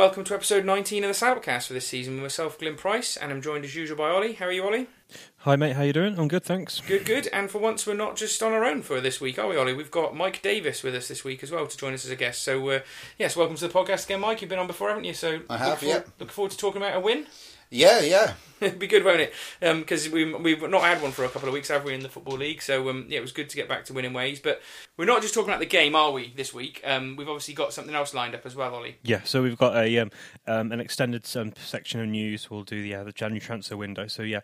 welcome to episode 19 of the Sabotcast for this season with myself, Glyn Price, and I'm joined as usual by Ollie. How are you, Ollie? Hi mate, how you doing? I'm good, thanks. Good, good. And for once, we're not just on our own for this week, are we, Ollie? We've got Mike Davis with us this week as well to join us as a guest. So, uh, yes, welcome to the podcast again, Mike. You've been on before, haven't you? So, I have, look forward, yeah. Looking forward to talking about a win. Yeah, yeah. It'd be good, won't it? Because we, we've not had one for a couple of weeks, have we, in the Football League? So, um, yeah, it was good to get back to winning ways. But we're not just talking about the game, are we, this week? Um, we've obviously got something else lined up as well, Ollie. Yeah, so we've got a um, um, an extended um, section of news. We'll do the, uh, the January transfer window. So yeah,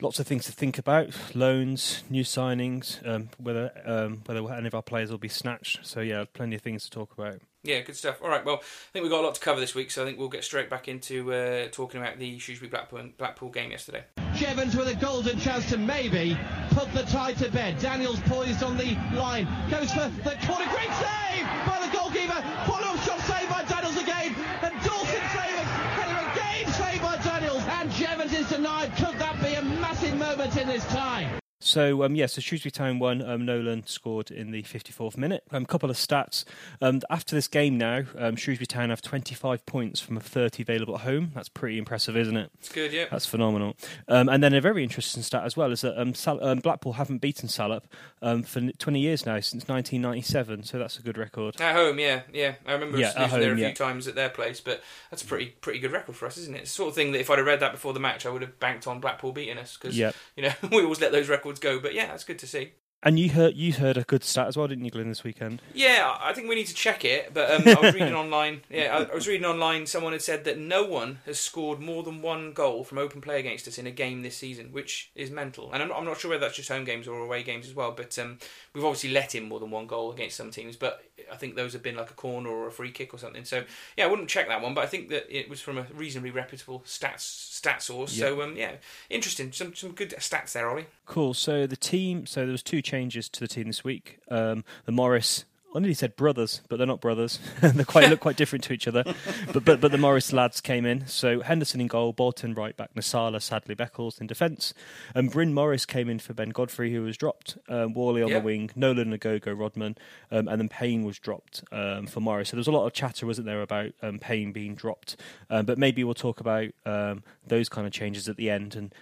lots of things to think about: loans, new signings, um, whether um, whether any of our players will be snatched. So yeah, plenty of things to talk about. Yeah, good stuff. All right, well, I think we've got a lot to cover this week, so I think we'll get straight back into uh, talking about the Shrewsbury Blackpool, game yesterday. Jevons with a golden chance to maybe put the tie to bed. Daniels poised on the line, goes for the corner. Great save by the goalkeeper. Follow-up shot saved by Daniels again, and Dawson saving. Header again saved by Daniels, and Jevons is denied. Could that be a massive moment in this tie? So um, yeah, so Shrewsbury Town won. Um, Nolan scored in the 54th minute. A um, couple of stats. Um, after this game now, um, Shrewsbury Town have 25 points from 30 available at home. That's pretty impressive, isn't it? It's good, yeah. That's phenomenal. Um, and then a very interesting stat as well is that um, Sal- um, Blackpool haven't beaten Salop um, for 20 years now, since 1997. So that's a good record. At home, yeah, yeah. I remember Yeah, us losing there a home, few yeah. times at their place, but that's a pretty pretty good record for us, isn't it? It's the sort of thing that if I'd have read that before the match, I would have banked on Blackpool beating us because Yeah. you know we always let those records go. But yeah, that's good to see. And you heard you heard a good stat as well, didn't you, Glenn, this weekend? Yeah, I think we need to check it. But um, I was reading online. Yeah, I, I was reading online. Someone had said that no one has scored more than one goal from open play against us in a game this season, which is mental. And I'm not, I'm not sure whether that's just home games or away games as well. But um, we've obviously let in more than one goal against some teams. But I think those have been like a corner or a free kick or something. So yeah, I wouldn't check that one. But I think that it was from a reasonably reputable stats stat source. So um, yeah, interesting. Some some good stats there, Ollie. Cool. So the team. So there was two changes to the team this week. Um, the Morris. I nearly said brothers, but they're not brothers. they quite look quite different to each other. But but but the Morris lads came in. So Henderson in goal, Bolton right back, Nsiala, Sadler Beckles in defence, and Bryn Morris came in for Ben Godfrey, who was dropped. Um, Whalley on Yeah. the wing, Nolan Ogogo, Rodman, um, and then Payne was dropped um, for Morris. So there was a lot of chatter, wasn't there, about um, Payne being dropped? Um, but maybe we'll talk about um, those kind of changes at the end and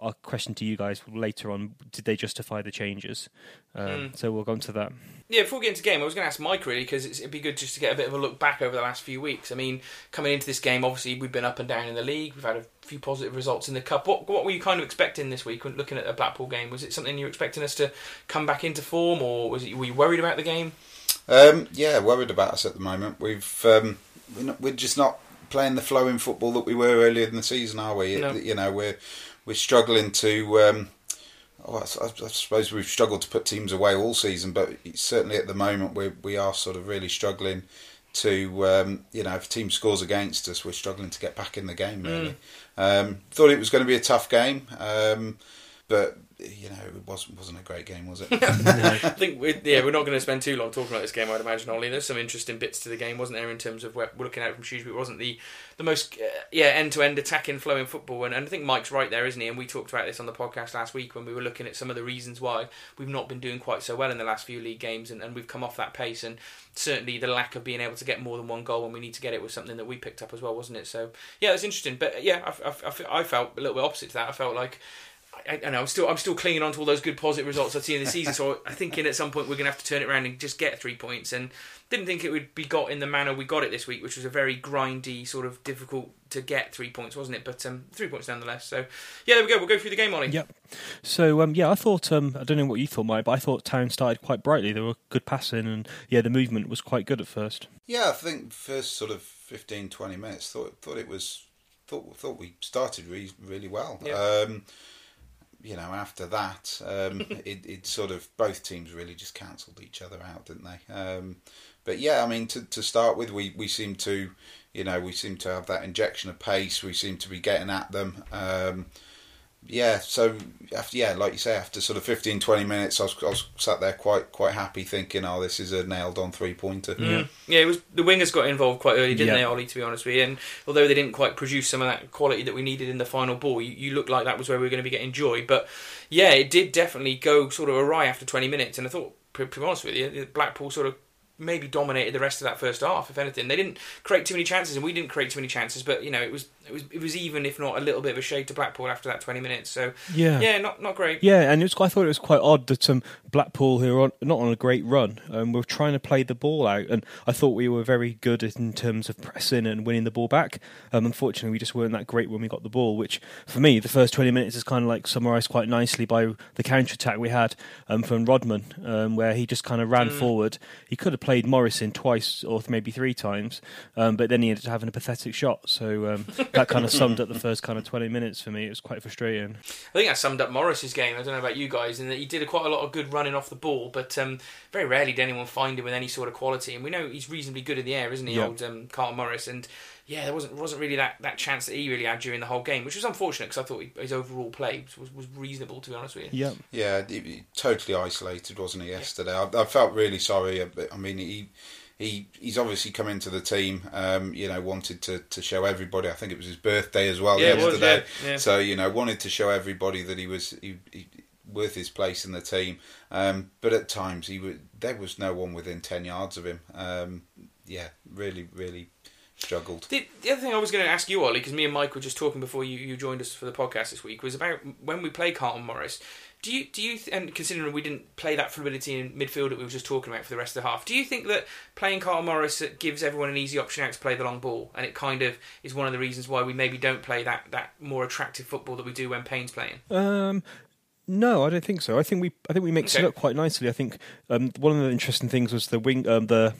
our question to you guys later on: Did they justify the changes? Um, So we'll go on to that. Yeah, before we get into the game, I was going to ask Mike really because it'd be good just to get a bit of a look back over the last few weeks. I mean, coming into this game, obviously we've been up and down in the league. We've had a few positive results in the cup. What what were you kind of expecting this week when looking at a Blackpool game? Was it something you were expecting us to come back into form, or was it were you worried about the game? Um, yeah, worried about us at the moment. We've um, we're, not, we're just not playing the flowing football that we were earlier in the season, are we? No. You know, we're we're struggling to. Um, oh, I, I suppose we've struggled to put teams away all season, but certainly at the moment we we are sort of really struggling to. Um, you know, if a team scores against us, we're struggling to get back in the game. Really, um, thought it was going to be a tough game, um, but you know, it wasn't wasn't a great game, was it? I think we yeah we're not going to spend too long talking about this game. I'd imagine Ollie. There's some interesting bits to the game, wasn't there? In terms of where we're looking at it from Shrewsbury, it wasn't the the most uh, yeah end to end attacking flowing football. And, and I think Mike's right there, isn't he? And we talked about this on the podcast last week when we were looking at some of the reasons why we've not been doing quite so well in the last few league games, and, and we've come off that pace. And certainly the lack of being able to get more than one goal when we need to get it was something that we picked up as well, wasn't it? So yeah, it's interesting. But yeah, I, I, I felt a little bit opposite to that. I felt like. I, I know I'm still I'm still clinging on to all those good positive results I've seen in the season. So I'm thinking at some point we're going to have to turn it around and just get three points. And didn't think it would be got in the manner we got it this week, which was a very grindy sort of difficult to get three points, wasn't it? But um, three points nonetheless. So yeah, there we go. We'll go through the game, Ollie. Yep. So um, yeah, I thought um, I don't know what you thought, Mike, but I thought Town started quite brightly. There were good passing, and yeah, the movement was quite good at first. Yeah, I think first sort of 15, 20 minutes thought thought it was thought thought we started re- really well. Yeah. Um, you know, after that, um, it, it sort of both teams really just cancelled each other out, didn't they? Um, but yeah, I mean, to to start with, we we seem to, you know, we seem to have that injection of pace. We seem to be getting at them. Um, yeah, so after yeah, like you say, after sort of 15, 20 minutes, I was, I was sat there quite quite happy, thinking, "Oh, this is a nailed on three pointer." Mm. Yeah, it was the wingers got involved quite early, didn't Yeah. they, Ollie? To be honest with you, and although they didn't quite produce some of that quality that we needed in the final ball, you, you looked like that was where we were going to be getting joy. But yeah, it did definitely go sort of awry after twenty minutes, and I thought, to be honest with you, Blackpool sort of maybe dominated the rest of that first half. If anything, they didn't create too many chances, and we didn't create too many chances. But you know, it was it was it was even, if not a little bit of a shade to Blackpool after that twenty minutes. So Yeah. yeah, not not great. Yeah, and it was, I thought it was quite odd that um, Blackpool, who are on, not on a great run, um, were trying to play the ball out, and I thought we were very good in terms of pressing and winning the ball back. Um, unfortunately, we just weren't that great when we got the ball, which for me, the first 20 minutes is kind of like summarised quite nicely by the counter attack we had um, from Rodman, um, where he just kind of ran forward. He could have played Morrison twice or maybe three times, um, but then he ended up having a pathetic shot. So um, that kind of summed up the first kind of 20 minutes for me. It was quite frustrating. I think that summed up Morris's game. I don't know about you guys, in that he did a quite a lot of good running off the ball, but um, very rarely did anyone find him with any sort of quality. And we know he's reasonably good in the air, isn't he, Yeah. old um, Carl Morris? And yeah, there wasn't wasn't really that, that chance that he really had during the whole game, which was unfortunate because I thought he, his overall play was, was reasonable, to be honest with you. Yeah. Yeah, he, he totally isolated, wasn't he? Yesterday, I, I felt really sorry. I mean, he he he's obviously come into the team. Um, you know, wanted to, to show everybody. I think it was his birthday as well Yeah, it was, yeah, yeah. So you know, wanted to show everybody that he was he, he, worth his place in the team. Um, but at times, he would there was no one within ten yards of him. Um, yeah, really, really struggled. The, the other thing I was going to ask you, Ollie, because me and Mike were just talking before you, you joined us for the podcast this week, was about when we play Carlton Morris. Do you do you th- and considering we didn't play that fluidity in midfield that we were just talking about for the rest of the half, do you think that playing Carlton Morris gives everyone an easy option out to play the long ball, and it kind of is one of the reasons why we maybe don't play that, that more attractive football that we do when Payne's playing? Um, no, I don't think so. I think we I think we mixed Okay. it up quite nicely. I think um, one of the interesting things was the wing um, the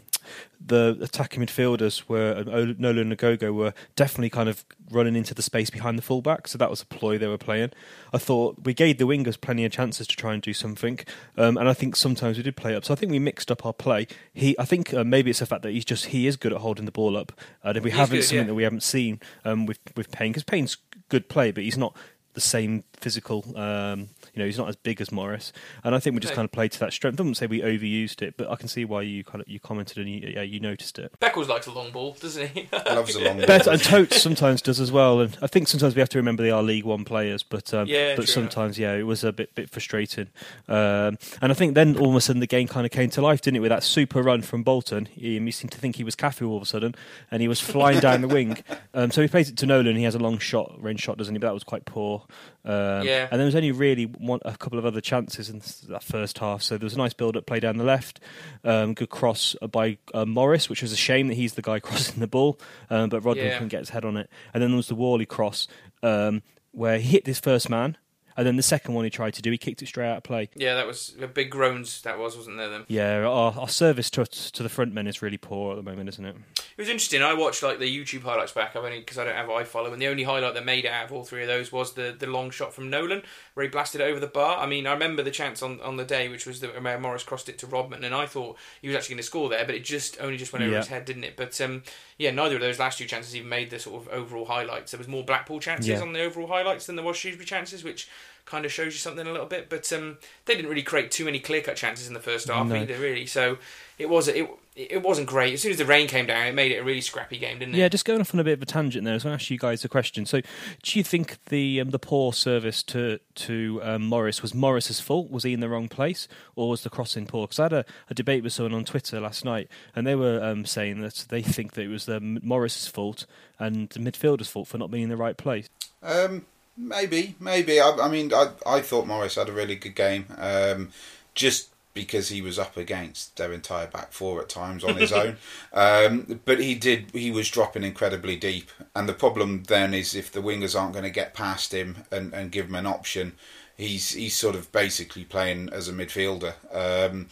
the attacking midfielders were Nolan and Ogogo were definitely kind of running into the space behind the fullback, so that was a ploy they were playing. I thought we gave the wingers plenty of chances to try and do something, um, and I think sometimes we did play up. So I think we mixed up our play. He, I think uh, maybe it's the fact that he's just he is good at holding the ball up, and if we He's haven't good, something yeah. that we haven't seen um, with with Payne because Payne's good play, but he's not the same physical. Um, you know, he's not as big as Morris, and I think we just No. kind of played to that strength. I wouldn't say we overused it, but I can see why you kind of you commented and you, yeah, you noticed it. Beckles likes a long ball, doesn't he? Loves a long ball. Bet and Totes sometimes does as well, and I think sometimes we have to remember they are League One players, but um, Yeah, but true sometimes yeah, it was a bit bit frustrating, um, and I think then all of a sudden the game kind of came to life, didn't it? With that super run from Bolton, he, he seemed to think he was Cafu all of a sudden, and he was flying down the wing. Um, so he plays it to Nolan. He has a long shot, range shot, doesn't he? But that was quite poor. Um, Yeah. and there was only really one, a couple of other chances in that first half. So there was a nice build-up play down the left, um, good cross by uh, Morris, which was a shame that he's the guy crossing the ball, um, but Rodman Yeah. couldn't get his head on it. And then there was the Whalley cross um, where he hit his first man, and then the second one he tried to do, he kicked it straight out of play. yeah, that was a big groans. That was, wasn't there? Then Yeah, our, our service to to the front men is really poor at the moment, isn't it? It was interesting. I watched like the YouTube highlights back. I've only because I don't have iFollow, and the only highlight that made it out of all three of those was the, the long shot from Nolan, where he blasted it over the bar. I mean, I remember the chance on, on the day, which was that Morris crossed it to Rodman, and I thought he was actually going to score there, but it just only just went over Yeah. his head, didn't it? But um, yeah, neither of those last two chances even made the sort of overall highlights. There was more Blackpool chances Yeah. on the overall highlights than there was Shrewsbury chances, which kind of shows you something a little bit. But um, they didn't really create too many clear cut chances in the first half No. either, really. So it was it it wasn't great. As soon as the rain came down, it made it a really scrappy game, didn't it? Yeah, just going off on a bit of a tangent there, I was going to ask you guys a question. So, do you think the um, the poor service to to um, Morris was Morris's fault? Was he in the wrong place, or was the crossing poor? Because I had a, a debate with someone on Twitter last night, and they were um, saying that they think that it was the Morris's fault and the midfielder's fault for not being in the right place. Um, maybe, maybe. I, I mean, I I thought Morris had a really good game. Um, just because he was up against their entire back four at times on his own, um, but he did. He was dropping incredibly deep, and the problem then is if the wingers aren't going to get past him and, and give him an option, he's he's sort of basically playing as a midfielder. Um,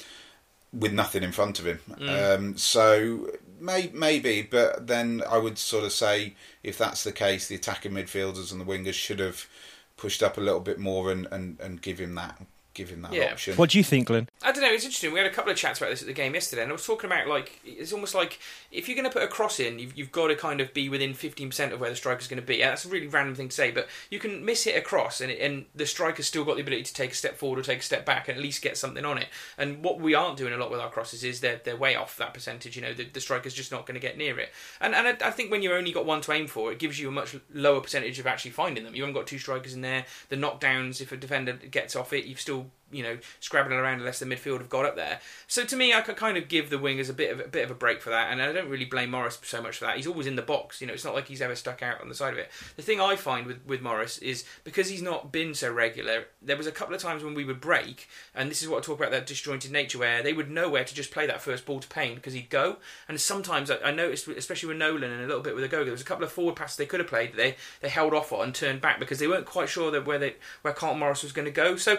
with nothing in front of him. Um, so may, maybe, but then I would sort of say if that's the case, the attacking midfielders and the wingers should have pushed up a little bit more and, and, and give him that give him that Yeah. option. What do you think, Glenn? I don't know. It's interesting. We had a couple of chats about this at the game yesterday, and I was talking about like it's almost like if you're going to put a cross in, you've, you've got to kind of be within 15% of where the striker's going to be. And that's a really random thing to say, but you can miss hit a cross, and, it, and the striker's still got the ability to take a step forward or take a step back and at least get something on it. And what we aren't doing a lot with our crosses is they're they're way off that percentage. You know, the, the striker's just not going to get near it. And and I, I think when you've only got one to aim for, it gives you a much lower percentage of actually finding them. You haven't got two strikers in there. The knockdowns, if a defender gets off it, you've still still you know scrabbling around unless the midfield have got up there. So to me, I could kind of give the wingers a bit of a bit of a break for that, and I don't really blame Morris so much for that. He's always in the box, you know. It's not like he's ever stuck out on the side of it. The thing I find with with Morris is because he's not been so regular. There was a couple of times when we would break, and this is what I talk about that disjointed nature, where they would know where to just play that first ball to Payne because he'd go. And sometimes I, I noticed, especially with Nolan and a little bit with Ogogo, there was a couple of forward passes they could have played that they they held off on and turned back because they weren't quite sure that where they where Carlton Morris was going to go. So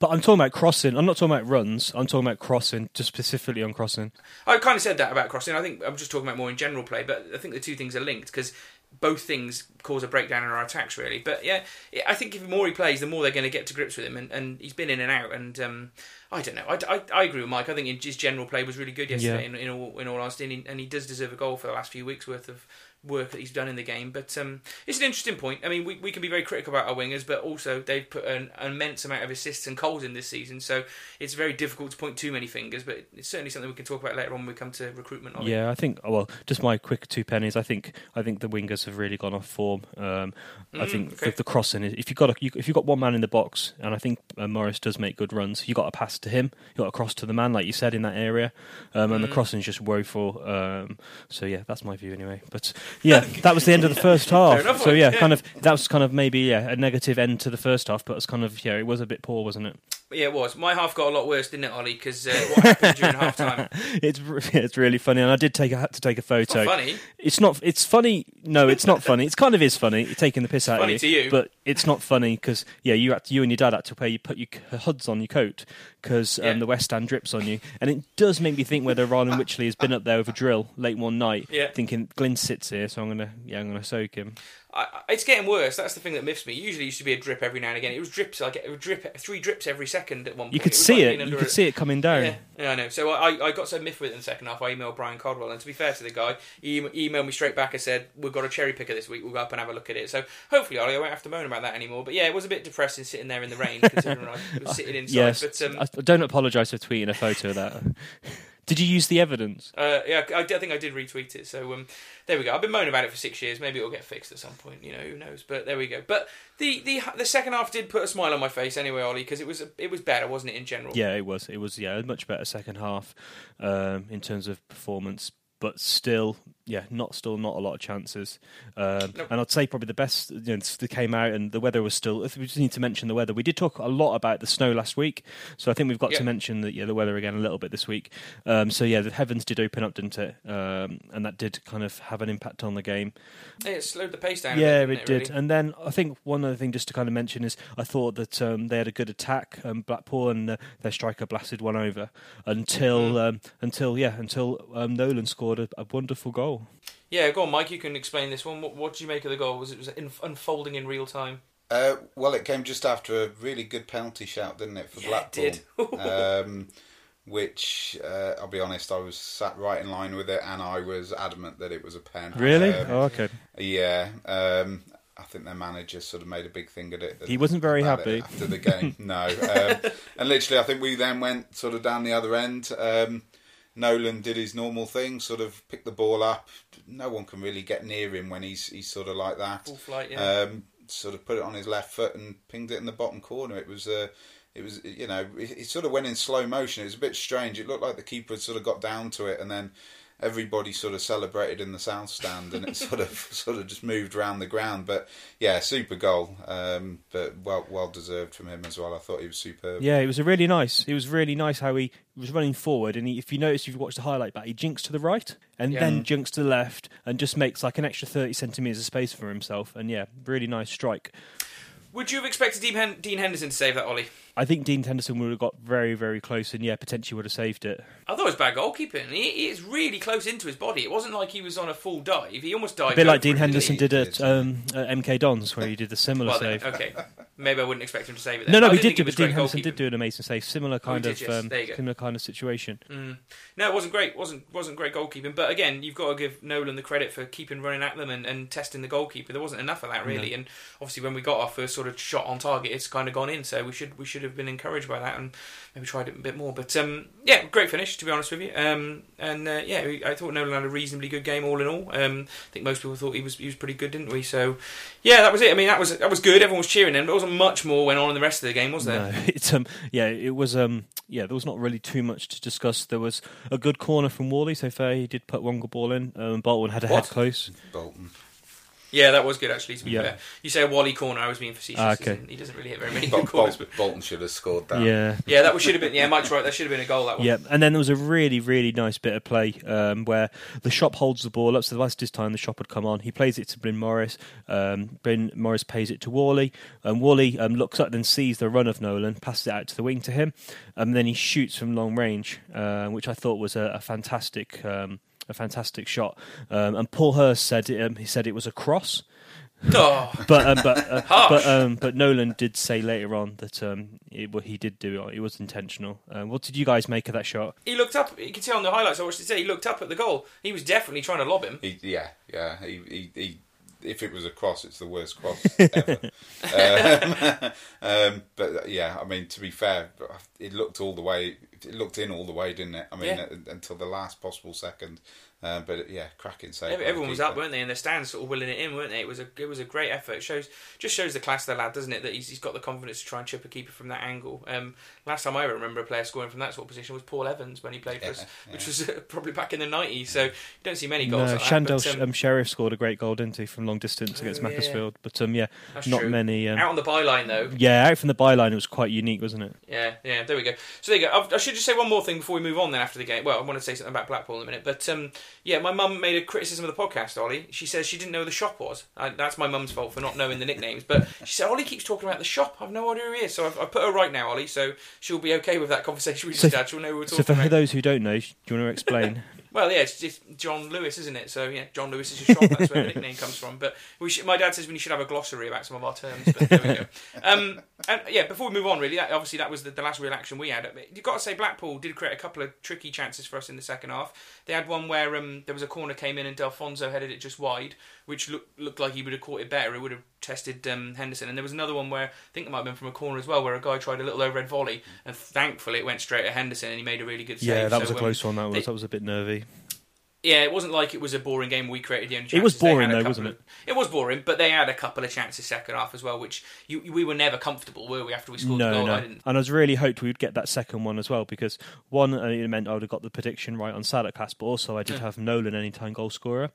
But I'm talking about crossing. I'm not talking about runs. I'm talking about crossing, just specifically on crossing. I kind of said that about crossing. I think I'm just talking about more in general play, but I think the two things are linked because both things cause a breakdown in our attacks, really. But yeah, I think if the more he plays, the more they're going to get to grips with him, and, and he's been in and out. And um, I don't know. I, I, I agree with Mike. I think his general play was really good yesterday. Yeah. In, in all in all honesty, and he, and he does deserve a goal for the last few weeks worth of work that he's done in the game. But um, it's an interesting point. I mean, we, we can be very critical about our wingers, but also they've put an immense amount of assists and goals in this season, so it's very difficult to point too many fingers. But it's certainly something we can talk about later on when we come to recruitment. Yeah, I think. oh, Well, just my quick two pennies. I think. I think the wingers have really gone off form. Um, I Mm, think okay. the, the crossing. is- If you got a, you, if you got one man in the box, and I think uh, Morris does make good runs. You got a pass to him. You got a cross to the man, like you said in that area, um, Mm. and the crossing is just woeful. Um, so yeah, that's my view anyway. But yeah, that was the end of the first half. enough, so yeah, kind of that was kind of maybe yeah a negative end to the first half, but it's kind of yeah it was a bit poor, wasn't it? Yeah, it was. My half got a lot worse, didn't it, Ollie? Because uh, what happened during half time? It's it's really funny, and I did take I had to take a photo. funny. It's not. It's funny. No, it's not funny. It's kind of is funny. You're taking the piss out funny of to you. but it's not funny because yeah, you had to, you and your dad had to pay. You put your hoods on your coat because um, Yeah. the West Ham drips on you, and it does make me think whether Ryan Wycherley has been up there with a drill late one night, Yeah. thinking Glyn sits here, so I'm gonna yeah I'm gonna soak him. I, it's getting worse. That's the thing that miffs me. Usually, it used to be a drip every now and again. It was drips. Like it would drip three drips every second at one point. You could was see like it. You could a- see it coming down. Yeah, yeah, I know. So I, I got so miffed with it in the second half. I emailed Brian Caldwell, and to be fair to the guy, he emailed me straight back and said, "We've got a cherry picker this week. We'll go up and have a look at it." So hopefully, Ollie, I won't have to moan about that anymore. But yeah, it was a bit depressing sitting there in the rain, considering I was sitting inside. Yes, But um, I I don't apologise for tweeting a photo of that. Did you use the evidence? Uh, yeah, I, I think I did retweet it. So um, there we go. I've been moaning about it for six years. Maybe it'll get fixed at some point. You know, who knows? But there we go. But the the the second half did put a smile on my face anyway, Ollie, because it was it was better, wasn't it? In general. Yeah, it was. It was yeah, a much better second half um, in terms of performance, but still, yeah, not still not a lot of chances. Um, Nope. And I'd say probably the best you know, that came out, and the weather was still. If we just need to mention the weather, we did talk a lot about the snow last week, so I think we've got Yeah. to mention that yeah, the weather again a little bit this week. Um, so yeah, the heavens did open up, didn't it? Um, and that did kind of have an impact on the game. Yeah, it slowed the pace down. a Yeah, bit, it did. really? And then I think one other thing just to kind of mention is I thought that um, they had a good attack, um, Blackpool, and uh, their striker blasted one over until Mm-hmm. um, until yeah until um, Nolan scored a, a wonderful goal. Yeah, go on, Mike. You can explain this one. What, what did you make of the goal? Was it was it in, unfolding in real time? Uh, well, it came just after a really good penalty shout, didn't it, for Yeah, it Blackpool? did. um, which, uh, I'll be honest, I was sat right in line with it, and I was adamant that it was a pen. Really? Um, oh, okay. Yeah. Um, I think their manager sort of made a big thing of it. He wasn't very happy. after the game. no, um, and literally, I think we then went sort of down the other end. Um, Nolan did his normal thing, sort of picked the ball up. No one can really get near him when he's he's sort of like that. Full flight, yeah. Um, sort of put it on his left foot and pinged it in the bottom corner. It was uh, it was you know it, it sort of went in slow motion. It was a bit strange. It looked like the keeper had sort of got down to it and then everybody sort of celebrated in the south stand and it sort of sort of just moved around the ground. But yeah, super goal. Um, but well well deserved from him as well. I thought he was superb. Yeah, it was a really nice. It was really nice how he was running forward, and he, if you notice, if you've watched the highlight back, he jinks to the right and Yeah. then jinks to the left, and just makes like an extra thirty centimeters of space for himself. And yeah, really nice strike. Would you have expected Dean, Dean Henderson to save that, Ollie? I think Dean Henderson would have got very, very close, and yeah, potentially would have saved it. I thought it was bad goalkeeping. He, he is really close into his body. It wasn't like he was on a full dive. He almost dived. A bit like Dean Henderson didn't did at, um, at MK Dons, where he did the similar Well, save. then, okay. Maybe I wouldn't expect him to save it. Then. No, no, he did did do, it but Dean Henderson did do an amazing save, similar kind did, of, yes. um, There you go. similar kind of situation. Mm. No, it wasn't great. wasn't wasn't great goalkeeping. But again, you've got to give Nolan the credit for keeping running at them and, and testing the goalkeeper. There wasn't enough of that really. And obviously, when we got our first sort of shot on target, it's kind of gone in. So we should we should have been encouraged by that and maybe tried it a bit more. But um, yeah, great finish to be honest with you. Um, and uh, yeah, I thought Nolan had a reasonably good game all in all. Um, I think most people thought he was he was pretty good, didn't we? So yeah, that was it. I mean, that was that was good. Everyone was cheering him. There wasn't much more went on in the rest of the game, was there? No, it's um, yeah, it was um, yeah, there was not really too much to discuss. There was a good corner from Whalley, so fair. He did put one good ball in. Um, Bolton had a What? head close. Bolton. Yeah, that was good actually. To be Yeah. fair, you say a Whalley corner. I was being facetious. Ah, okay. He doesn't really hit very many Bol- good corners. Bol- But Bolton should have scored that. Yeah, yeah, that should have been. Yeah, Mike's right. That should have been a goal. That one. Yeah, and then there was a really, really nice bit of play um, where the shop holds the ball up. So the last this time the shop had come on. He plays it to Bryn Morris. Um, Bryn Morris pays it to Whalley. And Whalley um, looks up and sees the run of Nolan, passes it out to the wing to him. And then he shoots from long range, uh, which I thought was a, a fantastic. Um, a fantastic shot, um, and Paul Hurst said um, he said it was a cross, Oh, but um, but uh, Harsh. but um, but Nolan did say later on that um, it, well, he did do it. It was intentional. Um, what did you guys make of that shot? he looked up. You can see on the highlights I watched it today. He looked up at the goal. He was definitely trying to lob him. He, yeah, yeah. He, he, he, if it was a cross, it's the worst cross ever. um, um, but uh, yeah, I mean, to be fair, it looked all the way. It looked in all the way, didn't it? I mean, Yeah. uh, until the last possible second. Uh, but yeah, cracking save. Every- by the Everyone was up, weren't they? In the stands, sort of willing it in, weren't they? It was a it was a great effort. It shows just shows the class of the lad, doesn't it? That he's, he's got the confidence to try and chip a keeper from that angle. Um, last time I remember a player scoring from that sort of position was Paul Evans when he played for us, Yeah, which was uh, probably back in the nineties. So you don't see many goals. No, like that, but, um, um, Sheriff scored a great goal, didn't he, from long distance Oh, against yeah. Macclesfield? But um, yeah, that's not true. many. Um, Out on the byline though. yeah, out from the byline, it was quite unique, wasn't it? Yeah, yeah, there we go. So there you go. I, I should just say one more thing before we move on then after the game. Well, I want to say something about Blackpool in a minute. But um, yeah, my mum made a criticism of the podcast, Ollie. She says she didn't know who the shop was. I, that's my mum's fault for not knowing the nicknames. But she said, Ollie keeps talking about the shop. I've no idea who he is. So I've, I've put her right now, Ollie. So she'll be okay with that conversation with So- your dad. She'll know who we're talking So for about. those who don't know, do you want to explain? Well, yeah, it's just John Lewis, isn't it? So yeah, John Lewis is your shop. That's where the nickname comes from. But we should, my dad says we should have a glossary about some of our terms. But there we go. Um, and yeah, before we move on, really, that, obviously that was the, the last real action we had. You've got to say Blackpool did create a couple of tricky chances for us in the second half. They had one where um, there was a corner came in and Delfouneso headed it just wide, which looked looked like he would have caught it better. It would have tested um, Henderson. And there was another one where I think it might have been from a corner as well, where a guy tried a little overhead volley, and thankfully it went straight at Henderson, and he made a really good save. yeah, that So, was a um, close one. That was they- that was a bit nervy. yeah, it wasn't like it was a boring game. We created the only. Chances. It was boring though, wasn't of- it? It was boring, but they had a couple of chances second half as well, which you, we were never comfortable, were we? After we scored the No, goal, no. I didn't. And I was really hoped we would get that second one as well because one, uh, it meant I would have got the prediction right on Sadakast, but also I did have Nolan anytime goal scorer.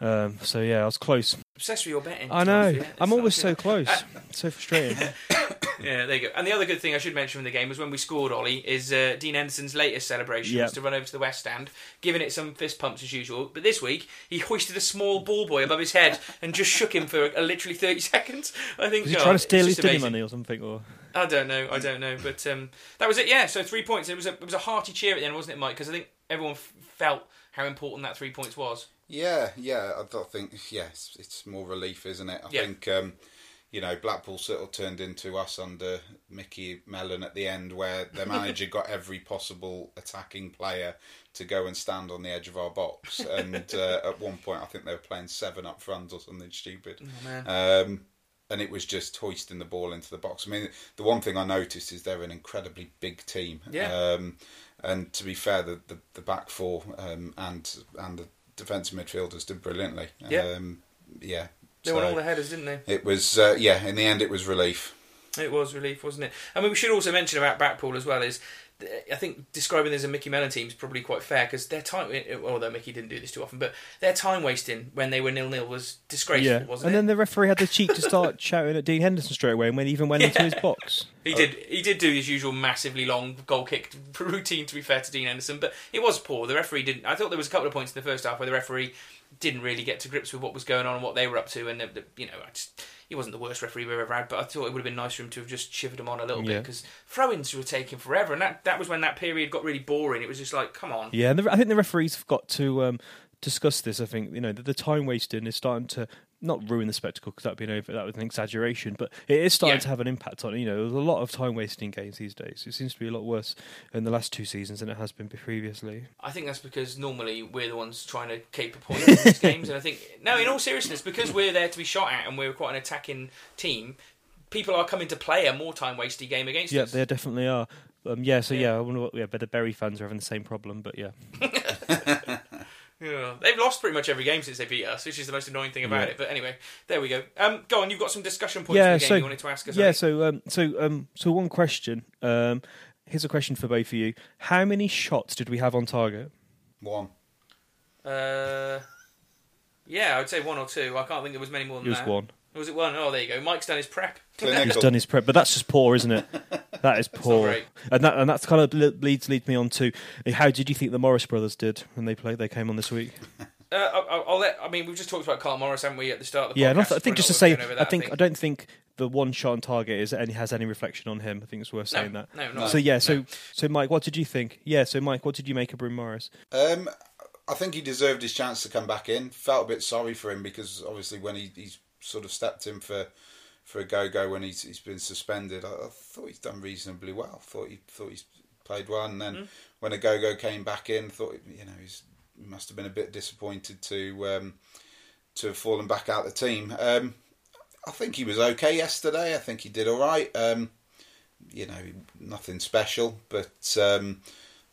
Um, so yeah, I was close. Obsessed with your betting. I know. you. I'm always so close. so frustrating. Yeah, there you go. And the other good thing I should mention from the game was when we scored, Ollie, is uh, Dean Henderson's latest celebration Yeah. was to run over to the West Stand, giving it some fist pumps as usual. But this week, he hoisted a small ball boy above his head and just shook him for uh, literally 30 seconds. I think. Was he oh, trying to steal his dinner money or something? Or I don't know. I don't know. But um, that was it. Yeah. So three points. It was a it was a hearty cheer at the end, wasn't it, Mike? Because I think everyone f- felt how important that three points was. Yeah, yeah. I think. yes, it's, more relief, isn't it? I Yeah. think. Um, you know, Blackpool sort of turned into us under Micky Mellon at the end, where their manager got every possible attacking player to go and stand on the edge of our box. And uh, at one point, I think they were playing seven up front or something stupid. Oh. Um, and it was just hoisting the ball into the box. I mean, the one thing I noticed is they're an incredibly big team. Yeah. Um, and to be fair, the, the, the back four um, and and the defensive midfielders did brilliantly. Yeah. Um, yeah. They So won all the headers, didn't they? it was, uh, yeah, in the end, it was relief. It was relief, wasn't it? I mean, we should also mention about Blackpool as well. Is I think describing them as a Micky Mellon team is probably quite fair because their time, eh, eh, although Mickey didn't do this too often, but their time wasting when they were nil nil was disgraceful, yeah, wasn't and it? And then the referee had the cheek to start shouting at Dean Henderson straight away, and when he even went into his box. He did. He did do his usual massively long goal kick routine. To be fair to Dean Henderson, but it was poor. The referee didn't. I thought there was a couple of points in the first half where the referee didn't really get to grips with what was going on and what they were up to. And the, the, you know, I just, he wasn't the worst referee we've ever had. But I thought it would have been nice for him to have just shivered him on a little Yeah. bit because throw-ins were taking forever, and that that was when that period got really boring. It was just like, come on. Yeah, and the, I think the referees have got to um, discuss this. I think you know the, the time wasting is starting to not ruin the spectacle because that'd be an over, that was an exaggeration, but it is starting Yeah. to have an impact on it. You know, there's a lot of time wasting games these days. It seems to be a lot worse in the last two seasons than it has been previously. I think that's because normally we're the ones trying to keep a point in these games, and I think no, in all seriousness, because we're there to be shot at and we're quite an attacking team. people are coming to play a more time wasty game against Yeah, us. Yeah, they definitely are. Um, yeah, so Yeah. yeah, I wonder what. Yeah, but the Bury fans are having the same problem. But yeah, Yeah. They've lost pretty much every game since they beat us, which is the most annoying thing about Yeah. it. But anyway, there we go. Um, go on, you've got some discussion points yeah. for the game So you wanted to ask us. yeah, haven't so um, so um, so one question. Um, here's a question for both of you: How many shots did we have on target? One. Uh, yeah, I'd say one or two. I can't think there was many more than It was that. one. Was it one? Oh, there you go. Mike's done his prep. He's done his prep, but that's just poor, isn't it? That is poor, and that and that's kind of le- leads leads me on to how did you think the Morris brothers did when they played? They came on this week. Uh, I'll, I'll let. I mean, we've just talked about Carl Morris, haven't we, at the start of the Yeah, podcast? and I, th- I We're think just to worth say, going over I think I don't think the one shot on target is any has any reflection on him. I think it's worth No, saying that. no, not- So yeah, so no. so Mike, what did you think? Yeah, so Mike, what did you make of Bryn Morris? Um, I think he deserved his chance to come back in. Felt a bit sorry for him because obviously when he he's sort of stepped in for for a go go when he's he's been suspended, I, I thought he's done reasonably well. Thought he thought he's played well, and then when a go go came back in, thought you know he's he must have been a bit disappointed to um, to have fallen back out the team. Um, I think he was okay yesterday. I think he did all right. Um, you know, nothing special, but um,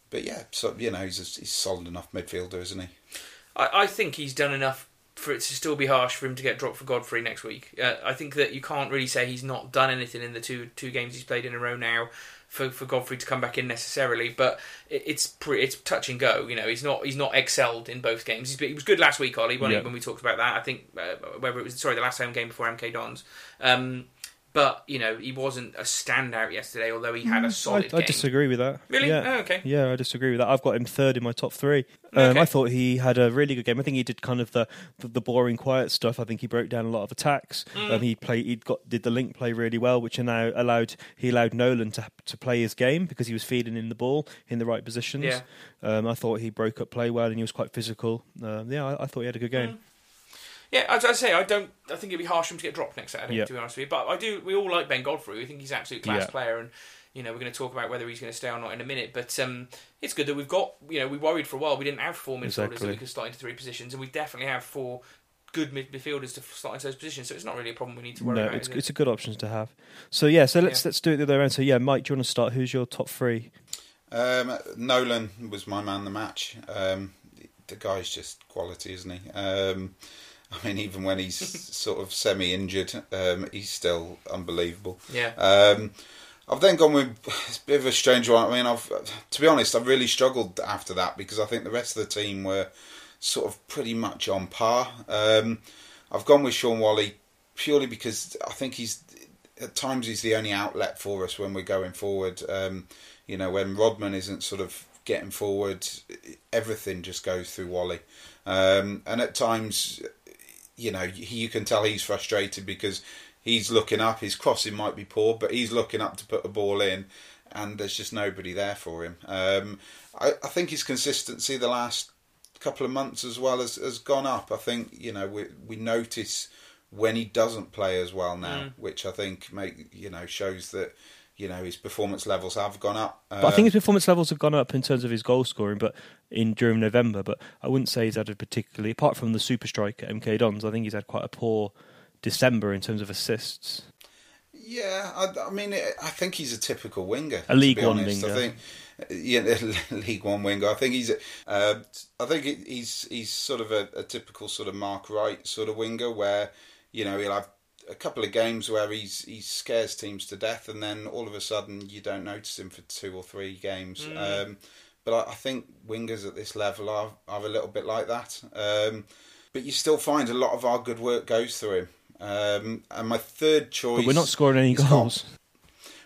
but yeah, so you know, he's a, he's solid enough midfielder, isn't he? I, I think he's done enough for it to still be harsh for him to get dropped for Godfrey next week. Uh, I think that you can't really say he's not done anything in the two two games he's played in a row now for, for Godfrey to come back in necessarily. But it, it's pre, it's touch and go. You know, he's not he's not excelled in both games. He's, he was good last week, Ollie, when, Yeah. when we talked about that. I think uh, whether it was sorry the last home game before MK Dons. Um, but you know he wasn't a standout yesterday, although he had a solid I, I game. disagree with that. Really? Yeah. Oh, okay. Yeah, I disagree with that. I've got him third in my top three. Um, Okay. I thought he had a really good game. I think he did kind of the, the, the boring, quiet stuff. I think he broke down a lot of attacks. Mm. Um, he played. He got did the link play really well, which now allowed he allowed Nolan to to play his game because he was feeding in the ball in the right positions. Yeah. Um, I thought he broke up play well and he was quite physical. Um, yeah, I, I thought he had a good Mm. Game. Yeah, as I say, I don't. I think it'd be harsh for him to get dropped next Saturday. Yeah. To be honest with you, but I do. We all like Ben Godfrey. We think he's an absolute class Yeah. player, and you know we're going to talk about whether he's going to stay or not in a minute. But um, it's good that we've got. You know, we worried for a while. We didn't have four midfielders Exactly. that we could slot into three positions, and we definitely have four good midfielders to slot into those positions. So it's not really a problem we need to worry No, about. it's it? it's a good option to have. So yeah, so let's Yeah. let's do it the other way around. So yeah, Mike, do you want to start? Who's your top three? Um, Nolan was my man the match. Um, the guy's just quality, isn't he? Um, I mean, even when he's sort of semi-injured, um, he's still unbelievable. yeah. Um, I've then gone with it's a bit of a strange one. I mean, I've to be honest, I've really struggled after that because I think the rest of the team were sort of pretty much on par. Um, I've gone with Shaun Whalley purely because I think he's at times he's the only outlet for us when we're going forward. Um, you know, when Rodman isn't sort of getting forward, everything just goes through Whalley, um, and at times you know, you can tell he's frustrated because he's looking up. His crossing might be poor, but he's looking up to put a ball in, and there's just nobody there for him. Um, I, I think his consistency the last couple of months as well has, has gone up. I think you know we we notice when he doesn't play as well now, which I think make you know shows that you know his performance levels have gone up. But I think his performance levels have gone up in terms of his goal scoring, but in during November. But I wouldn't say he's had a particularly, apart from the super strike at MK Dons, I think he's had quite a poor December in terms of assists. Yeah, I, I mean, I think he's a typical winger. A League One honest. winger. I think, yeah, League One winger. I think he's, uh, I think he's he's sort of a, a typical sort of Mark Wright sort of winger where you know he'll have a couple of games where he's he scares teams to death, and then all of a sudden you don't notice him for two or three games. Um, but I, I think wingers at this level are are a little bit like that. Um, but you still find a lot of our good work goes through him. Um, and my third choice. But we're not scoring any is Tom. goals.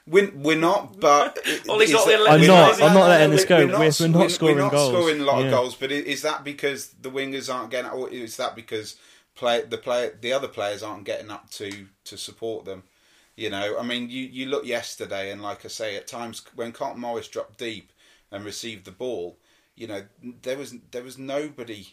We're, we're not, but Ollie's is not that- I'm not- I'm not letting this go. We're not, We're- we're not we're- scoring we're not goals. scoring a lot Yeah. of goals, but is that because the wingers aren't getting? Or is that because play the play the other players aren't getting up to to support them? You know, I mean, you you look yesterday, and like I say, at times when Carlton Morris dropped deep and received the ball, you know, there was there was nobody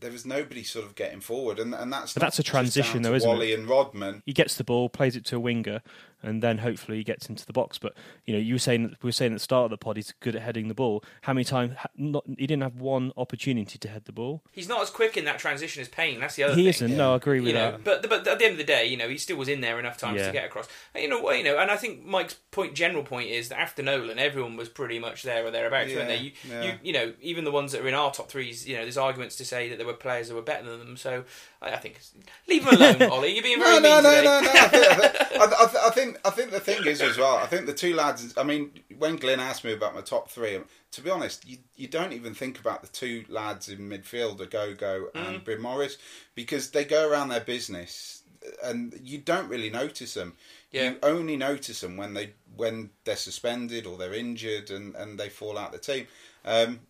there was nobody sort of getting forward, and and that's that's a transition though, isn't it? Whalley and Rodman. he gets the ball, plays it to a winger, and then hopefully he gets into the box. But you know, you were saying we were saying at the start of the pod he's good at heading the ball. How many times not, he didn't have one opportunity to head the ball? He's not as quick in that transition as Payne. That's the other He thing. isn't. No, I agree with you know, that. but but at the end of the day, you know, he still was in there enough times Yeah. to get across. You know, you know, and I think Mike's point, general point, is that after Nolan, everyone was pretty much there or thereabouts, weren't Yeah, they? You, yeah. you, you know, even the ones that are in our top threes, you know, there's arguments to say that there were players that were better than them. So I, I think leave him alone, Ollie. You're being very No, no, mean no, today. no, no. I think, I, think, I, think I think the thing is as well. I think the two lads. I mean, when Glenn asked me about my top three, to be honest, you, you don't even think about the two lads in midfield, Ogogo Mm. and Bryn Morris, because they go around their business, and you don't really notice them. Yeah. You only notice them when they when they're suspended or they're injured and, and they fall out the team. Um,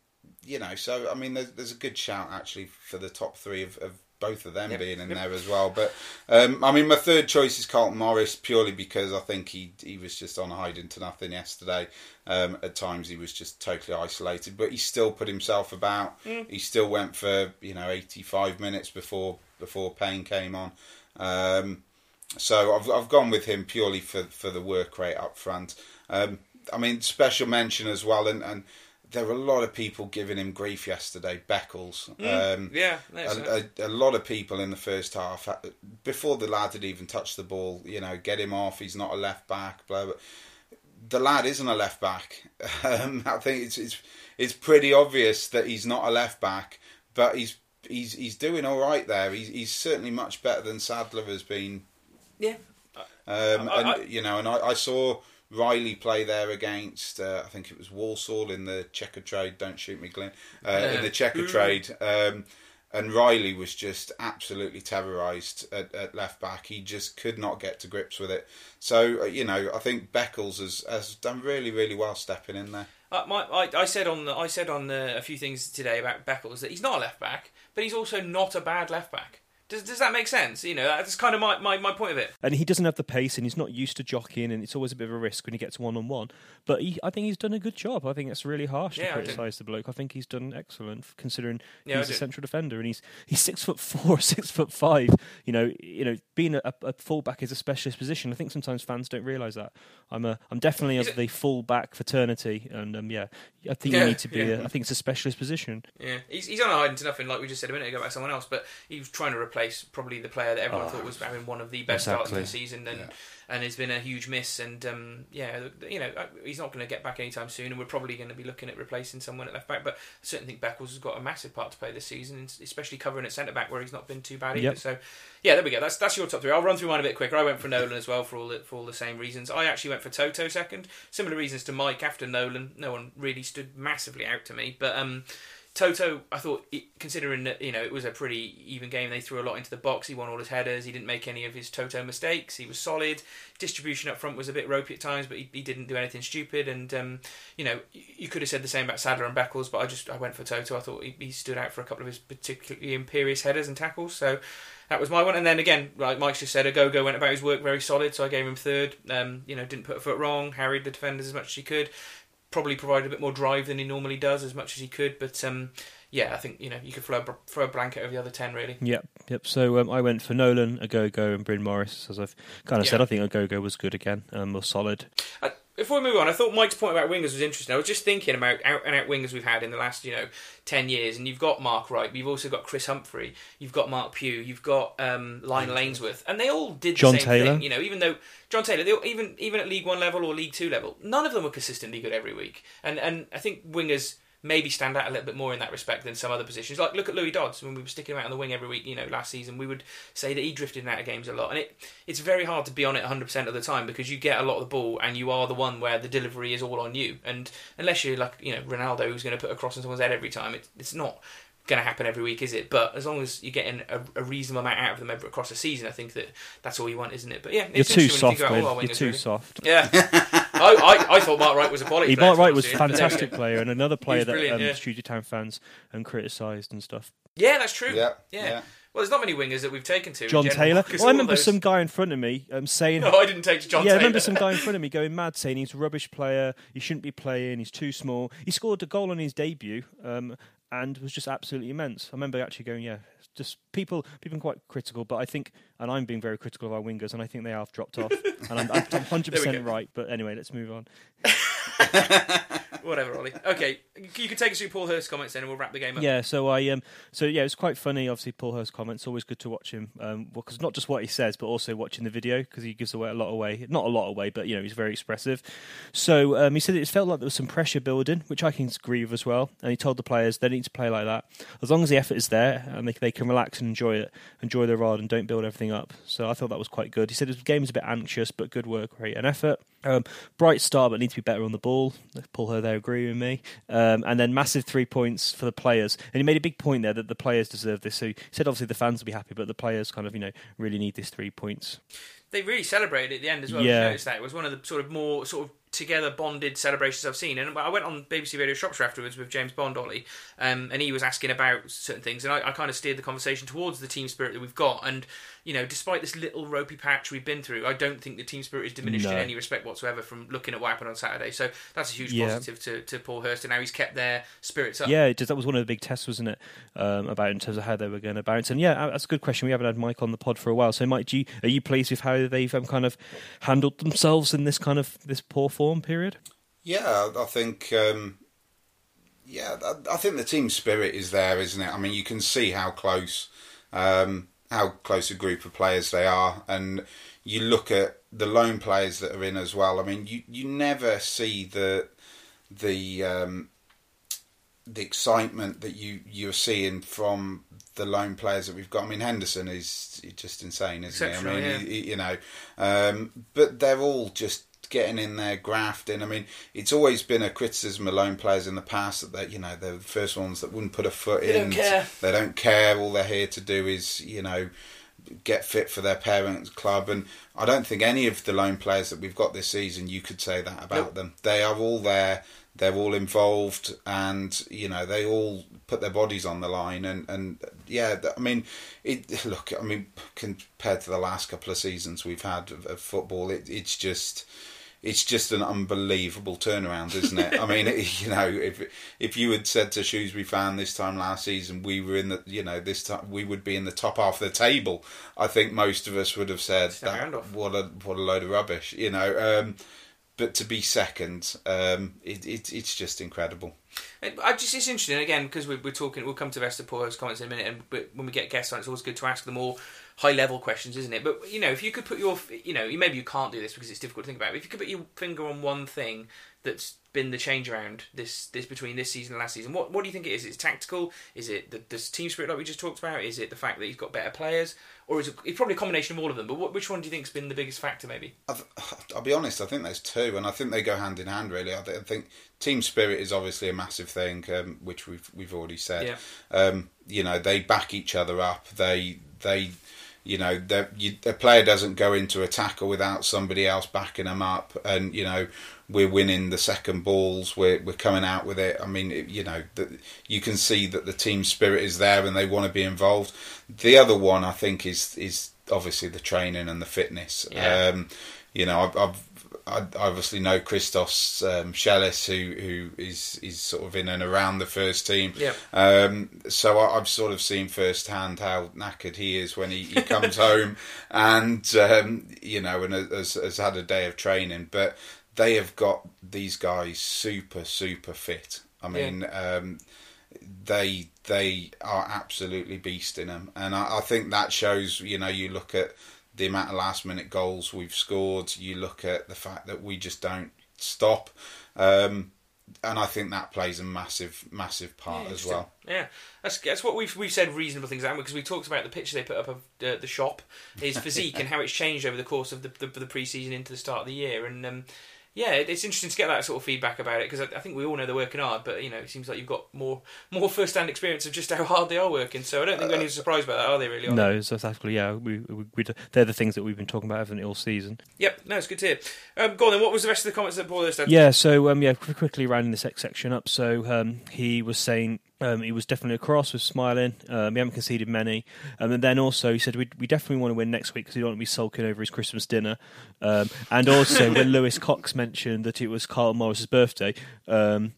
you know, so I mean, there's, there's a good shout actually for the top three of, of both of them Yep. being in Yep. there as well. But um, I mean, my third choice is Carlton Morris purely because I think he he was just on a hiding to nothing yesterday. Um, at times he was just totally isolated, but he still put himself about. He still went for you know 85 minutes before before Payne came on. Um, so I've I've gone with him purely for for the work rate up front. Um, I mean, special mention as well, and, and there were a lot of people giving him grief yesterday. Beckles, um, Yeah, a, a, a lot of people in the first half uh, before the lad had even touched the ball. You know, get him off. He's not a left back. Blah blah. The lad isn't a left back. Um, I think it's it's it's pretty obvious that he's not a left back, but he's he's he's doing all right there. He's he's certainly much better than Sadler has been yeah. um, I- and you know, and I, I saw Riley play there against uh, I think it was Walsall in the Checkatrade. Don't shoot me, Glenn. Uh, in the Checkatrade, um, and Riley was just absolutely terrorised at, at left back. He just could not get to grips with it. So uh, you know, I think Beckles has has done really really well stepping in there. Uh, my, I, I said on the, I said on the, a few things today about Beckles that he's not a left back, but he's also not a bad left back. Does, does that make sense? You know, that's kind of my, my, my point of it. And he doesn't have the pace, and he's not used to jockeying, and it's always a bit of a risk when he gets one on one. But he, I think he's done a good job. I think it's really harsh Yeah, to criticise the bloke. I think he's done excellent considering Yeah, he's a central defender, and he's he's six foot four, six foot five. You know, you know, being a, a fullback is a specialist position. I think sometimes fans don't realise that. I'm a, I'm definitely of the fullback fraternity, and um, yeah, I think Yeah, you need to be. A, I think it's a specialist position. Yeah, he's, he's on a hiding to nothing, like we just said a minute ago about someone else. But he was trying to replace probably the player that everyone Oh, thought was having one of the best starts of the season, and and it's been a huge miss. And um, yeah, you know, he's not going to get back anytime soon, and we're probably going to be looking at replacing someone at left back. But I certainly think Beckles has got a massive part to play this season, especially covering at centre back where he's not been too bad either. Yep. So yeah, there we go. That's that's your top three. I'll run through mine a bit quicker. I went for Nolan as well for all the, for all the same reasons. I actually went for Toto second. Similar reasons to Mike after Nolan. No one really stood massively out to me, but um, Toto, I thought, considering that you know it was a pretty even game, they threw a lot into the box. He won all his headers. He didn't make any of his Toto mistakes. He was solid. Distribution up front was a bit ropey at times, but he, he didn't do anything stupid. And um, you know, you could have said the same about Sadler and Beckles, but I just I went for Toto. I thought he, he stood out for a couple of his particularly imperious headers and tackles. So that was my one. And then again, like Mike's just said, Ogogo went about his work very solid, so I gave him third. Um, you know, didn't put a foot wrong, harried the defenders as much as he could. Probably provided a bit more drive than he normally does, as much as he could. But um, yeah, I think you know you could throw a, throw a blanket over the other ten, really. Yep, yep. So um, I went for Nolan, Ogogo, and Bryn Morris. As I've kind of said, I think Ogogo was good again, um, was solid. Uh, before we move on, I thought Mike's point about wingers was interesting. I was just thinking about out and out wingers we've had in the last, you know, ten years, and you've got Mark Wright, but you've also got Chris Humphrey, you've got Marc Pugh, you've got um, Lionel Ainsworth, and they all did the John same Taylor. thing. You know, even though John Taylor, they all, even even at League One level or League Two level, none of them were consistently good every week. And and I think wingers maybe stand out a little bit more in that respect than some other positions. Like look at Louis Dodds when we were sticking him out on the wing every week. You know, last season we would say that he drifted in out of games a lot, and it it's very hard to be on it 100 percent of the time because you get a lot of the ball and you are the one where the delivery is all on you. And unless you're like you know Ronaldo who's going to put a cross on someone's head every time, it, it's not going to happen every week, is it? But as long as you're getting a, a reasonable amount out of them across a season, I think that that's all you want, isn't it? But yeah, You're too interesting you soft, think about Glenn. all our You're wingers, too really. soft. Yeah, I, I, I thought Mark Wright was a quality. He, player, Mark Wright was a with you, but there we go. fantastic player and another player that brilliant, um, yeah. Studio Town fans um, criticised and stuff. Yeah, that's true. Yeah, yeah. yeah. Well, there's not many wingers that we've taken to. John general, Taylor. 'cause Well, I remember those- some guy in front of me um, saying. No, I didn't take John yeah, I remember some guy in front of me going mad saying he's a rubbish player, he shouldn't be playing, he's too small. He scored a goal on his debut, um, and was just absolutely immense. I remember actually going, yeah, just people people are quite critical, but I think, and I'm being very critical of our wingers, and I think they have dropped off, and I'm, I'm 100% right. But anyway, let's move on. Whatever, Ollie. Okay, you can take us through Paul Hurst's comments then, and we'll wrap the game up. Yeah, so I um, so yeah, it's quite funny. Obviously, Paul Hurst's comments. Always good to watch him, um, because not just what he says, but also watching the video because he gives away a lot away. Not a lot away, but you know he's very expressive. So um, he said it felt like there was some pressure building, which I can agree with as well. And he told the players they need to play like that as long as the effort is there and they, they can relax and enjoy it, enjoy the rod, and don't build everything up. So I thought that was quite good. He said his game was a bit anxious, but good work rate and effort. Um, bright start, but need to be better on the ball. Paul Hurst there agree with me. Um, and then massive three points for the players. And he made a big point there that the players deserve this. So he said obviously the fans will be happy, but the players kind of you know really need this three points. They really celebrated at the end as well. Yeah. Yeah. Noticed that it was one of the sort of more sort of together bonded celebrations I've seen. And I went on BBC Radio Shropshire afterwards with James Bond, Ollie, um, and he was asking about certain things, and I, I kind of steered the conversation towards the team spirit that we've got. And you know, despite this little ropey patch we've been through, I don't think the team spirit is diminished in any respect whatsoever from looking at what happened on Saturday. So that's a huge Yeah. positive to, to Paul Hurst, and how he's kept their spirits up. Yeah, it does. That was one of the big tests, wasn't it? Um, about in terms of how they were going to bounce. And yeah, that's a good question. We haven't had Mike on the pod for a while. So, Mike, do you, are you pleased with how they've um, kind of handled themselves in this kind of this poor form period? Yeah, I think. Um, yeah, I- I think the team spirit is there, isn't it? I mean, you can see how close, um, how close a group of players they are, and you look at the loan players that are in as well. I mean, you you never see the the um, the excitement that you you're seeing from the loan players that we've got. I mean, Henderson is just insane, isn't he? I mean, yeah. he- he- you know, um, but they're all just getting in there, grafting. I mean, it's always been a criticism of loan players in the past that they, you know they're the first ones that wouldn't put a foot They in. don't care. They don't care. All they're here to do is, you know, get fit for their parents' club. And I don't think any of the loan players that we've got this season, you could say that about Nope. them. They are all there. They're all involved, and you know they all put their bodies on the line. And and yeah, I mean, it. Look, I mean, compared to the last couple of seasons we've had of, of football, it, it's just. It's just an unbelievable turnaround, isn't it? I mean, you know, if if you had said to Shrewsbury fan this time last season we were in the, you know, this time we would be in the top half of the table, I think most of us would have said that, what a what a load of rubbish, you know. Um, but to be second, um, it, it it's just incredible. I just it's interesting again because we're, we're talking. We'll come to Vesta Paul's comments in a minute, and but when we get guests on, it's always good to ask them more high level questions, isn't it? But you know, if you could put your, you know, maybe you can't do this because it's difficult to think about. But if you could put your finger on one thing that's been the change around this this between this season and last season, what what do you think it is? Is it tactical? Is it the, the team spirit like we just talked about? Is it the fact that he's got better players, or is it it's probably a combination of all of them? But what, which one do you think's been the biggest factor? Maybe. I've, I'll be honest. I think there's two, and I think they go hand in hand. Really, I, I think team spirit is obviously a massive thing, um, which we've we've already said. Yeah. Um, you know, they back each other up. They they, you know, they're- you, a player doesn't go into a tackle without somebody else backing them up, and you know. We're winning the second balls. We're we're coming out with it. I mean, it, you know, the, you can see that the team spirit is there, and they want to be involved. The other one, I think, is is obviously the training and the fitness. Yeah. Um, you know, I've, I've I obviously know Christos um, Shellis, who who is is sort of in and around the first team. Yeah. Um, so I, I've sort of seen firsthand how knackered he is when he, he comes home, and um, you know, and has, has had a day of training. But they have got these guys super super fit. I mean, um, they they are absolutely beasting them, and I, I think that shows. You know, you look at the amount of last minute goals we've scored. You look at the fact that we just don't stop, um, and I think that plays a massive massive part as well. Yeah, that's that's what we've we've said reasonable things about because we talked about the picture they put up of uh, the shop, his physique and how it's changed over the course of the the, the pre-season into the start of the year, and um, yeah, it's interesting to get that sort of feedback about it because I, I think we all know they're working hard, but you know, it seems like you've got more more first-hand experience of just how hard they are working. So I don't think anyone's surprised by that, are they? Really? Are No, so exactly. Yeah, we, we, we they're the things that we've been talking about, haven't all season? Yep. No, it's good to hear. Um, go on then. What was the rest of the comments that Paul had? Yeah, so um, yeah, quickly rounding this X section up. So um, he was saying um, he was definitely across, was smiling. Um, we haven't conceded many, um, and then also he said we we definitely want to win next week because we don't want to be sulking over his Christmas dinner. Um, and also when Lewis Cox mentioned that it was Carl Morris's birthday. Um,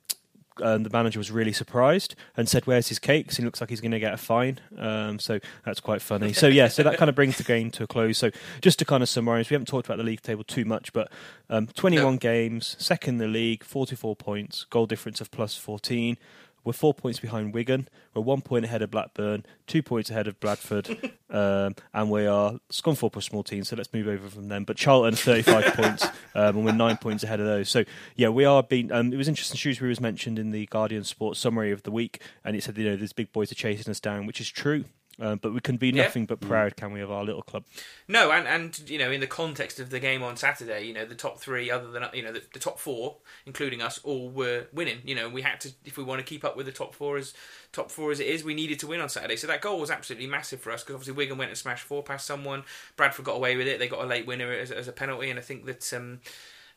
the manager was really surprised and said, "Where's his cakes?" He looks like he's going to get a fine. Um, so that's quite funny. So yeah, so that kind of brings the game to a close. So just to kind of summarise, we haven't talked about the league table too much, but um, 21 No. games, second in the league, 44 points, goal difference of plus 14. We're four points behind Wigan. We're one point ahead of Blackburn, two points ahead of Bradford, um, and we are Scunthorpe a small team, so let's move over from them. But Charlton, 35 points, um, and we're nine points ahead of those. So yeah, we are being. Um, it was interesting. Shrewsbury was mentioned in the Guardian Sports summary of the week, and it said you know these big boys are chasing us down, which is true. Um, but we can be Yeah. nothing but proud, can we, of our little club? No, and and you know, in the context of the game on Saturday, you know, the top three, other than you know, the, the top four, including us, all were winning. You know, we had to, if we want to keep up with the top four as top four as it is, we needed to win on Saturday. So that goal was absolutely massive for us because obviously Wigan went and smashed four past someone. Bradford got away with it; they got a late winner as, as a penalty, and I think that. Um,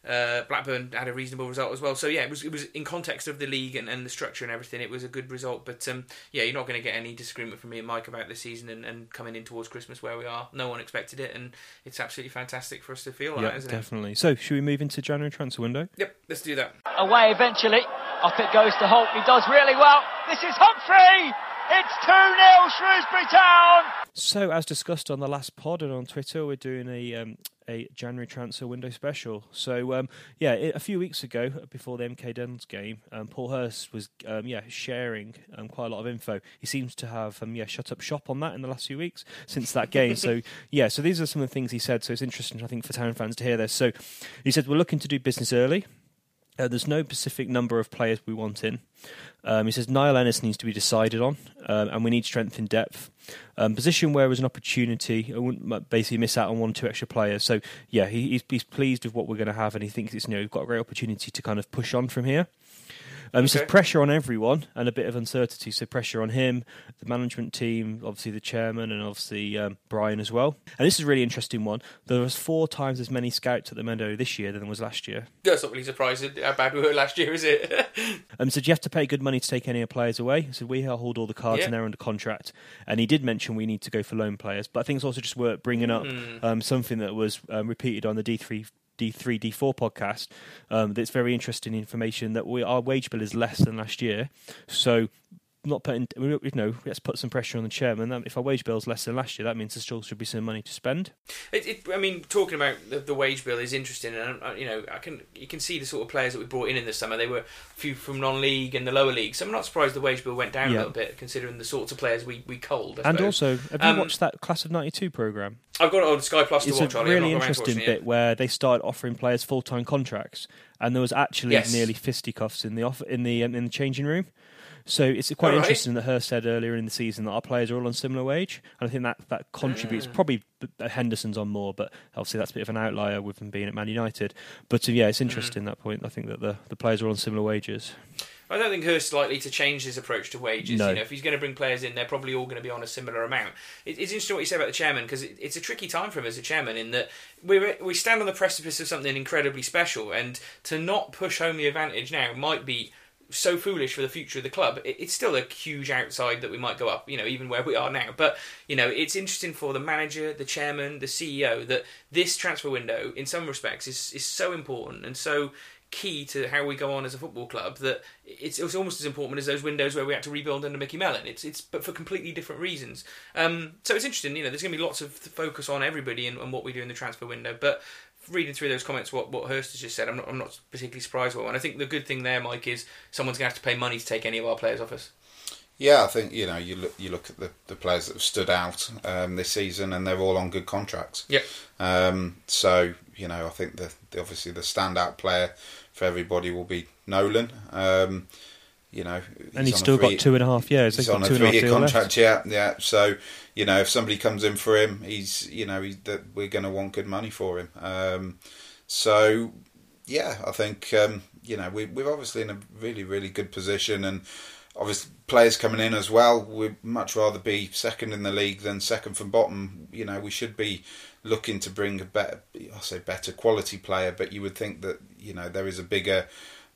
uh, Blackburn had a reasonable result as well, so yeah, it was it was in context of the league and, and the structure and everything. It was a good result, but um, yeah, you're not going to get any disagreement from me and Mike about this season and, and coming in towards Christmas where we are. No one expected it, and it's absolutely fantastic for us to feel like yeah, that, isn't it? definitely. So should we move into January transfer window? Yep, let's do that. away eventually. Up it goes to Holt. He does really well. This is Humphrey. It's 2 0 Shrewsbury Town. So, as discussed on the last pod and on Twitter, we're doing a um, a January transfer window special. So, um, yeah, a few weeks ago, before the MK Dons game, um, Paul Hurst was um, yeah sharing um, quite a lot of info. He seems to have um, yeah shut up shop on that in the last few weeks since that game. so, yeah, so these are some of the things he said. So it's interesting, I think, for town fans to hear this. So, he said we're looking to do business early. Uh, there's no specific number of players we want in. Um, he says Niall Ennis needs to be decided on, um, and we need strength in depth. Um, position where there's an opportunity, I wouldn't basically miss out on one or two extra players. So yeah, he, he's, he's pleased with what we're going to have, and he thinks it's you know we've got a great opportunity to kind of push on from here. Um, Okay. pressure on everyone and a bit of uncertainty. So pressure on him, the management team, obviously the chairman, and obviously um, Brian as well. And this is a really interesting one. There was four times as many scouts at the Mendo this year than there was last year. That's not really surprising how bad we were last year, is it? Um, so do you have to pay good money to take any of players away? So we hold all the cards Yeah. and they're under contract. And he did mention we need to go for loan players, but I think it's also just worth bringing up Hmm. um, something that was um, repeated on the D three. D3, D4 podcast. Um, that's very interesting information that we our wage bill is less than last year. So, not putting, you know, let's put some pressure on the chairman. If our wage bill is less than last year, that means there still should be some money to spend. It, it, I mean, talking about the, the wage bill is interesting, and uh, you know, I can you can see the sort of players that we brought in in the summer. They were a few from non-league and the lower league, so I'm not surprised the wage bill went down Yeah. a little bit, considering the sorts of players we we culled. And also, have you Um, watched that Class of 92 programme? I've got it on Sky Plus to it's watch. a really I'm not got around to interesting bit where they started offering players full time contracts, and there was actually Yes. nearly fisticuffs in the off- in the um, in the changing room. So it's quite All right. interesting that Hurst said earlier in the season that our players are all on similar wage, and I think that that Ah. contributes. Probably uh, Henderson's on more, but obviously that's a bit of an outlier with him being at Man United. But uh, yeah, Mm. it's interesting that point. I think that the, the players are all on similar wages. I don't think Hurst's likely to change his approach to wages. No. You know, if he's going to bring players in, they're probably all going to be on a similar amount. It, it's interesting what you say about the chairman because it, it's a tricky time for him as a chairman in that we we stand on the precipice of something incredibly special, and to not push home the advantage now might be so foolish for the future of the club. It, it's still a huge outside that we might go up, you know, even where we are now. But you know, it's interesting for the manager, the chairman, the CEO that this transfer window, in some respects, is is so important and so key to how we go on as a football club that it's, it's almost as important as those windows where we had to rebuild under Micky Mellon. It's it's but for completely different reasons. Um, so it's interesting. You know, there's going to be lots of focus on everybody and, and what we do in the transfer window, but. Reading through those comments, what, what Hurst has just said, I'm not, I'm not particularly surprised by one. I think the good thing there, Mike, is someone's going to have to pay money to take any of our players off us. Yeah, I think you know you look you look at the, the players that have stood out um, this season, and they're all on good contracts. Yep. Um, so you know, I think the, the obviously the standout player for everybody will be Nolan. Um, you know, And he's still three- got two and a half years. He's He's on got a two and a half three-year contract. left. Yeah, yeah. So you know, if somebody comes in for him, he's you know that we're going to want good money for him. Um, so yeah, I think um, you know we, we're obviously in a really really good position, and obviously players coming in as well. We'd much rather be second in the league than second from bottom. You know, we should be looking to bring a better, I say better quality player, but you would think that you know there is a bigger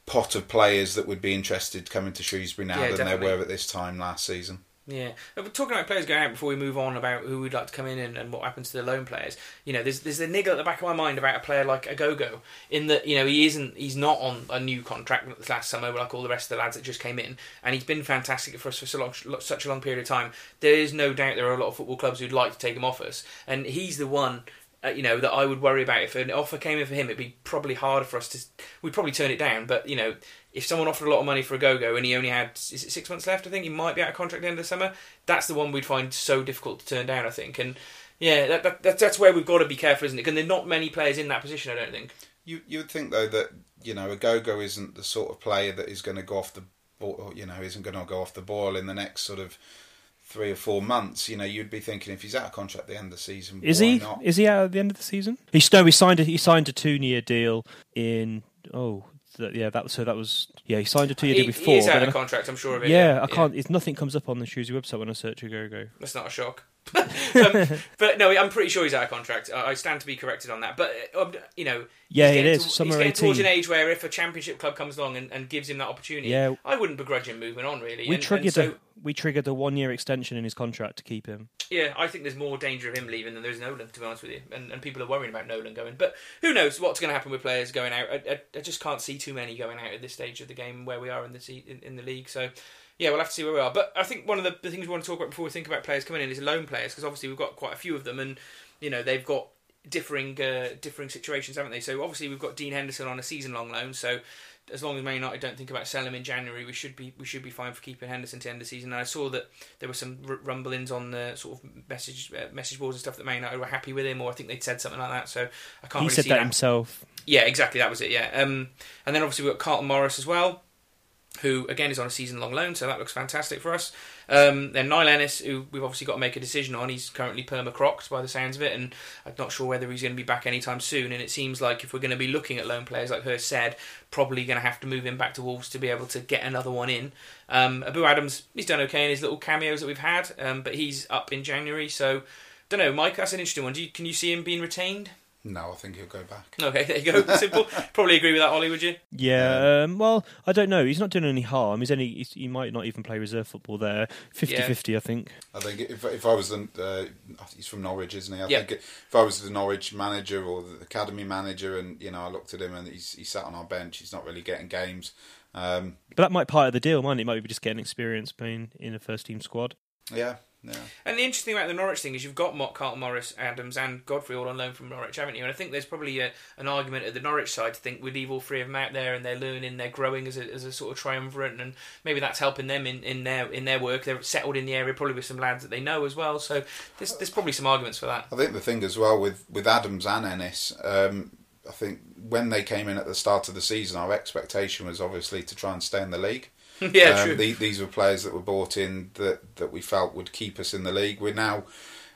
pot of players that would be interested coming to Shrewsbury now Yeah, than definitely. there were at this time last season. Yeah, Uh, but talking about players going out before we move on about who we'd like to come in and, and what happens to the loan players. You know, there's there's a niggle at the back of my mind about a player like Ogogo in that you know he isn't he's not on a new contract last summer like all the rest of the lads that just came in, and he's been fantastic for us for so long, such a long period of time. There is no doubt there are a lot of football clubs who'd like to take him off us, and he's the one uh, you know that I would worry about if an offer came in for him. It'd be probably harder for us to. We'd probably turn it down. But you know, if someone offered a lot of money for Ogogo and he only had is it six months left, I think he might be out of contract at the end of the summer. That's the one we'd find so difficult to turn down. I think, and yeah, that, that, that that's where we've got to be careful, isn't it? Because there's not many players in that position. I don't think. You you would think though that you know Ogogo isn't the sort of player that is going to go off the you know isn't going to go off the ball in the next sort of three or four months, you know, you'd be thinking if he's out of contract at the end of the season, is he? Not? Is he out at the end of the season? He no, he signed a he signed a two year deal in oh yeah that so that was yeah he signed a two year deal before. He's out of contract, I'm sure of it. Yeah, yeah. I can't. Yeah. nothing comes up on the Shrewsbury website when I search Ogogo. That's not a shock. um, but no, I'm pretty sure he's out of contract. I stand to be corrected on that. But um, you know, yeah, it is. To, he's getting 18. towards an age where if a championship club comes along and, and, gives him that opportunity, yeah. I wouldn't begrudge him moving on. Really, we and, triggered and so, a we triggered a one year extension in his contract to keep him. Yeah, I think there's more danger of him leaving than there's Nolan, to be honest with you. And, and people are worrying about Nolan going. But who knows what's going to happen with players going out? I, I, I, just can't see too many going out at this stage of the game where we are in the in, in the league. So yeah, we'll have to see where we are. But I think one of the, the things we want to talk about before we think about players coming in is loan players because obviously we've got quite a few of them, and you know they've got differing uh, differing situations, haven't they? So obviously we've got Dean Henderson on a season long loan. So as long as Man United don't think about selling him in January, we should be we should be fine for keeping Henderson to end the season. And I saw that there were some r- rumblings on the sort of message uh, message boards and stuff that Man United were happy with him, or I think they'd said something like that. So I can't. He really said that, that himself. Yeah, exactly. That was it. Yeah. Um, and then obviously we've got Carlton Morris as well who again is on a season long loan, so that looks fantastic for us. Um, then Niall Ennis, who we've obviously got to make a decision on, he's currently perma crocked by the sounds of it, and I'm not sure whether he's going to be back anytime soon. And it seems like if we're going to be looking at loan players, like her said, probably going to have to move him back to Wolves to be able to get another one in. Um, Ebou Adams, he's done okay in his little cameos that we've had, um, but he's up in January, so don't know, Mike. That's an interesting one. Do you, can you see him being retained? No, I think he'll go back. Okay, there you go. Simple. Probably agree with that, Ollie. Would you? Yeah. Um, well, I don't know. He's not doing any harm. He's only. He's, he might not even play reserve football there. 50-50, I think. I think if if I was the, uh, he's from Norwich, isn't he? I yep. think if I was the Norwich manager or the academy manager, and you know, I looked at him and he's he sat on our bench. He's not really getting games. Um, but that might be part of the deal, might it? Might be just getting experience playing in a first team squad. Yeah, yeah. And the interesting thing about the Norwich thing is you've got Mott, Carlton Morris, Adams, and Godfrey all on loan from Norwich, haven't you? And I think there's probably a, an argument at the Norwich side to think we leave all three of them out there and they're learning, they're growing as a, as a sort of triumvirate, and maybe that's helping them in, in their in their work. They're settled in the area, probably with some lads that they know as well. So there's there's probably some arguments for that. I think the thing as well with with Adams and Ennis. Um, I think when they came in at the start of the season, our expectation was obviously to try and stay in the league. yeah, um, true. The, these were players that were bought in that that we felt would keep us in the league. We're now,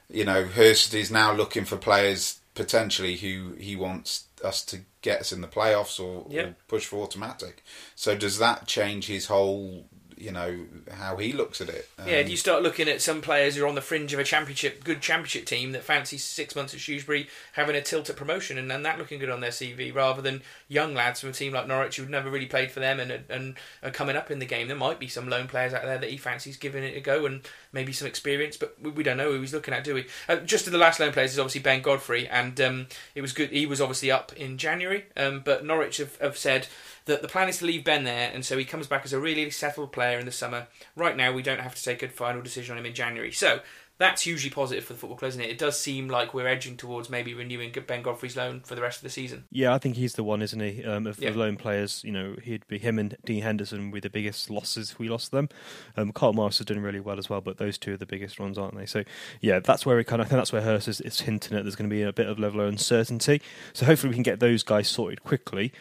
you know, Hurst is now looking for players potentially who he wants us to get us in the playoffs or, yep. or push for automatic. So does that change his whole you know how he looks at it. Um, yeah, do you start looking at some players who are on the fringe of a championship, good championship team that fancy six months at Shrewsbury having a tilt at promotion and, and that looking good on their CV, rather than young lads from a team like Norwich who've never really played for them and and are coming up in the game. There might be some loan players out there that he fancies giving it a go and maybe some experience, but we, we don't know who he's looking at, do we? Uh, just to the last loan players is obviously Ben Godfrey, and um, it was good. He was obviously up in January, um, but Norwich have, have said that the plan is to leave Ben there, and so he comes back as a really settled player in the summer. Right now, we don't have to take a final decision on him in January. So that's hugely positive for the football club, isn't it? It does seem like we're edging towards maybe renewing Ben Godfrey's loan for the rest of the season. Yeah, I think he's the one, isn't he? Um, of, yeah. of loan players, you know, he'd be him and Dean Henderson with the biggest losses if we lost them. Um, Carl Morris is doing really well as well, but those two are the biggest ones, aren't they? So yeah, that's where we kind of I think that's where Hurst is, is hinting at there's going to be a bit of level of uncertainty. So hopefully we can get those guys sorted quickly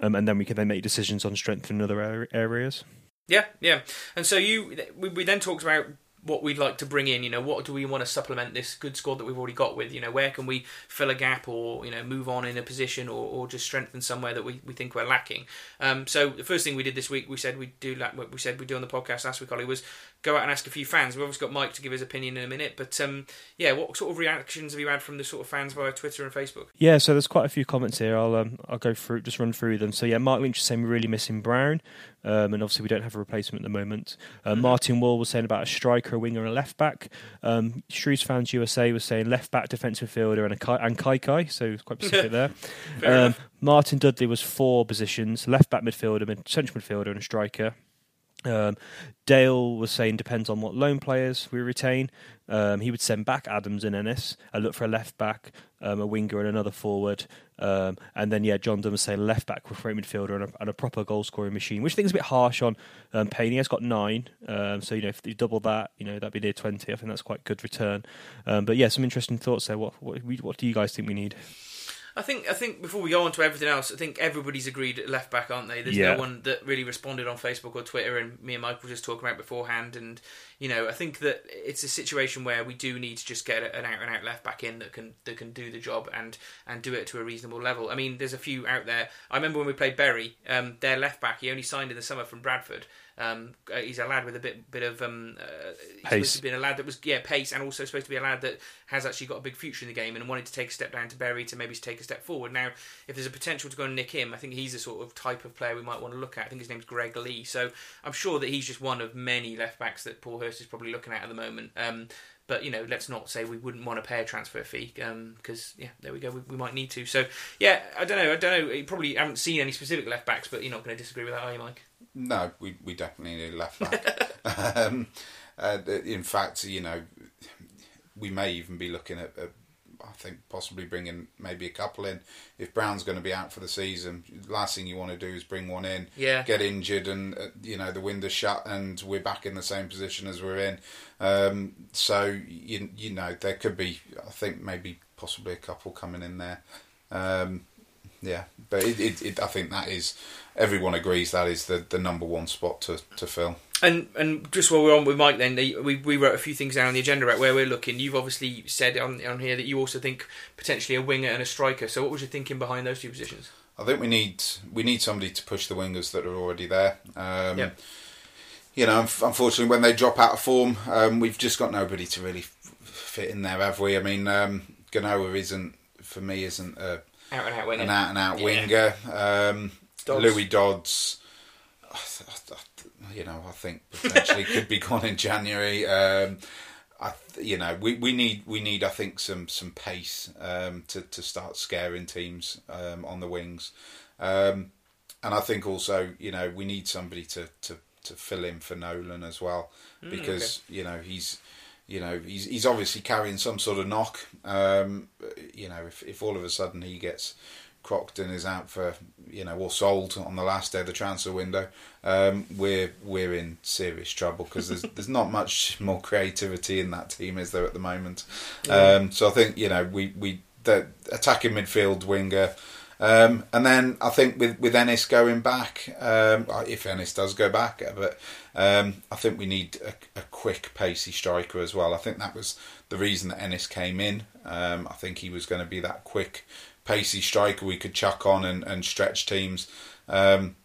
um, and then we can then make decisions on strength in other areas. Yeah, yeah. And so you, we, we then talked about what we'd like to bring in. You know, what do we want to supplement this good squad that we've already got with? You know, where can we fill a gap or you know move on in a position or, or just strengthen somewhere that we, we think we're lacking. Um, so the first thing we did this week, we said we do like we said we do on the podcast last week, Ollie, was go out and ask a few fans. We've obviously got Mike to give his opinion in a minute, but um, yeah, what sort of reactions have you had from the sort of fans via Twitter and Facebook? Yeah, so there's quite a few comments here. I'll um, I'll go through just run through them. So yeah, Mark Lynch is saying we're really missing Brown. Um, and obviously, we don't have a replacement at the moment. Uh, Martin Wall was saying about a striker, a winger, and a left back. Um, Shrews Fans USA was saying left back, defensive fielder, and a Kai, and Kai Kai. So it's quite specific there. Um, Martin Dudley was four positions: left back, midfielder, mid, central midfielder, and a striker. Um, Dale was saying depends on what loan players we retain. Um, he would send back Adams and Ennis. I look for a left back, um, a winger, and another forward. Um, and then yeah, John Dunn was saying left back with a midfielder and a, and a proper goal scoring machine, which I think is a bit harsh on um, Payne. He has got nine, um, so you know if you double that, you know that'd be near twenty. I think that's quite good return. Um, but yeah, some interesting thoughts there. What, what what do you guys think we need? I think I think before we go on to everything else, I think everybody's agreed at left back, aren't they? There's Yeah. no one that really responded on Facebook or Twitter, and me and Mike were just talking about beforehand. And you know, I think that it's a situation where we do need to just get an out and out left back in that can that can do the job and and do it to a reasonable level. I mean, there's a few out there. I remember when we played Bury, um, their left back. He only signed in the summer from Bradford. Um, uh, he's a lad with a bit bit of um, uh, Pace. supposed to be a lad that was yeah pace and also supposed to be a lad that has actually got a big future in the game and wanted to take a step down to Bury to maybe take a step forward. Now, if there's a potential to go and nick him, I think he's the sort of type of player we might want to look at. I think his name's Greg Leigh, so I'm sure that he's just one of many left backs that Paul Hurst is probably looking at at the moment. Um, but you know, let's not say we wouldn't want to pay a transfer fee because yeah, there we go. We, we might need to. So yeah, I don't know. I don't know. You probably haven't seen any specific left backs, but you're not going to disagree with that, are you, Mike? No, we we definitely need a left back. um, uh, in fact, you know, we may even be looking at, at, I think, possibly bringing maybe a couple in. If Brown's going to be out for the season, last thing you want to do is bring one in, Yeah. get injured, and uh, you know the window's shut, and we're back in the same position as we're in. Um, so you you know there could be, I think, maybe possibly a couple coming in there. Um, yeah, but it, it, it, I think that is everyone agrees that is the, the number one spot to, to fill. And and just while we're on with Mike, then we we wrote a few things down on the agenda right where we're looking. You've obviously said on on here that you also think potentially a winger and a striker. So what was your thinking behind those two positions? I think we need we need somebody to push the wingers that are already there. Um, Yeah. You know, unfortunately, when they drop out of form, um, we've just got nobody to really fit in there, have we? I mean, um, Gnahoua isn't for me isn't a, Out and out winger. an out and out Yeah. winger. Um, Dodds. Louis Dodds, I th- I th- you know, I think potentially could be gone in January. Um, I, you know, we, we need we need I think some some pace um, to to start scaring teams um, on the wings, um, and I think also you know we need somebody to to, to fill in for Nolan as well because you know he's you know he's he's obviously carrying some sort of knock. Um, you know, if if all of a sudden he gets Crockton is out for you know or sold on the last day of the transfer window, um, we're we're in serious trouble because there's there's not much more creativity in that team is there at the moment. Um, so I think you know we we the attacking midfield winger. Um, and then I think with with Ennis going back, um, if Ennis does go back, but um, I think we need a, a quick, pacey striker as well. I think that was the reason that Ennis came in. Um, I think he was going to be that quick, pacey striker we could chuck on and, and stretch teams. Um,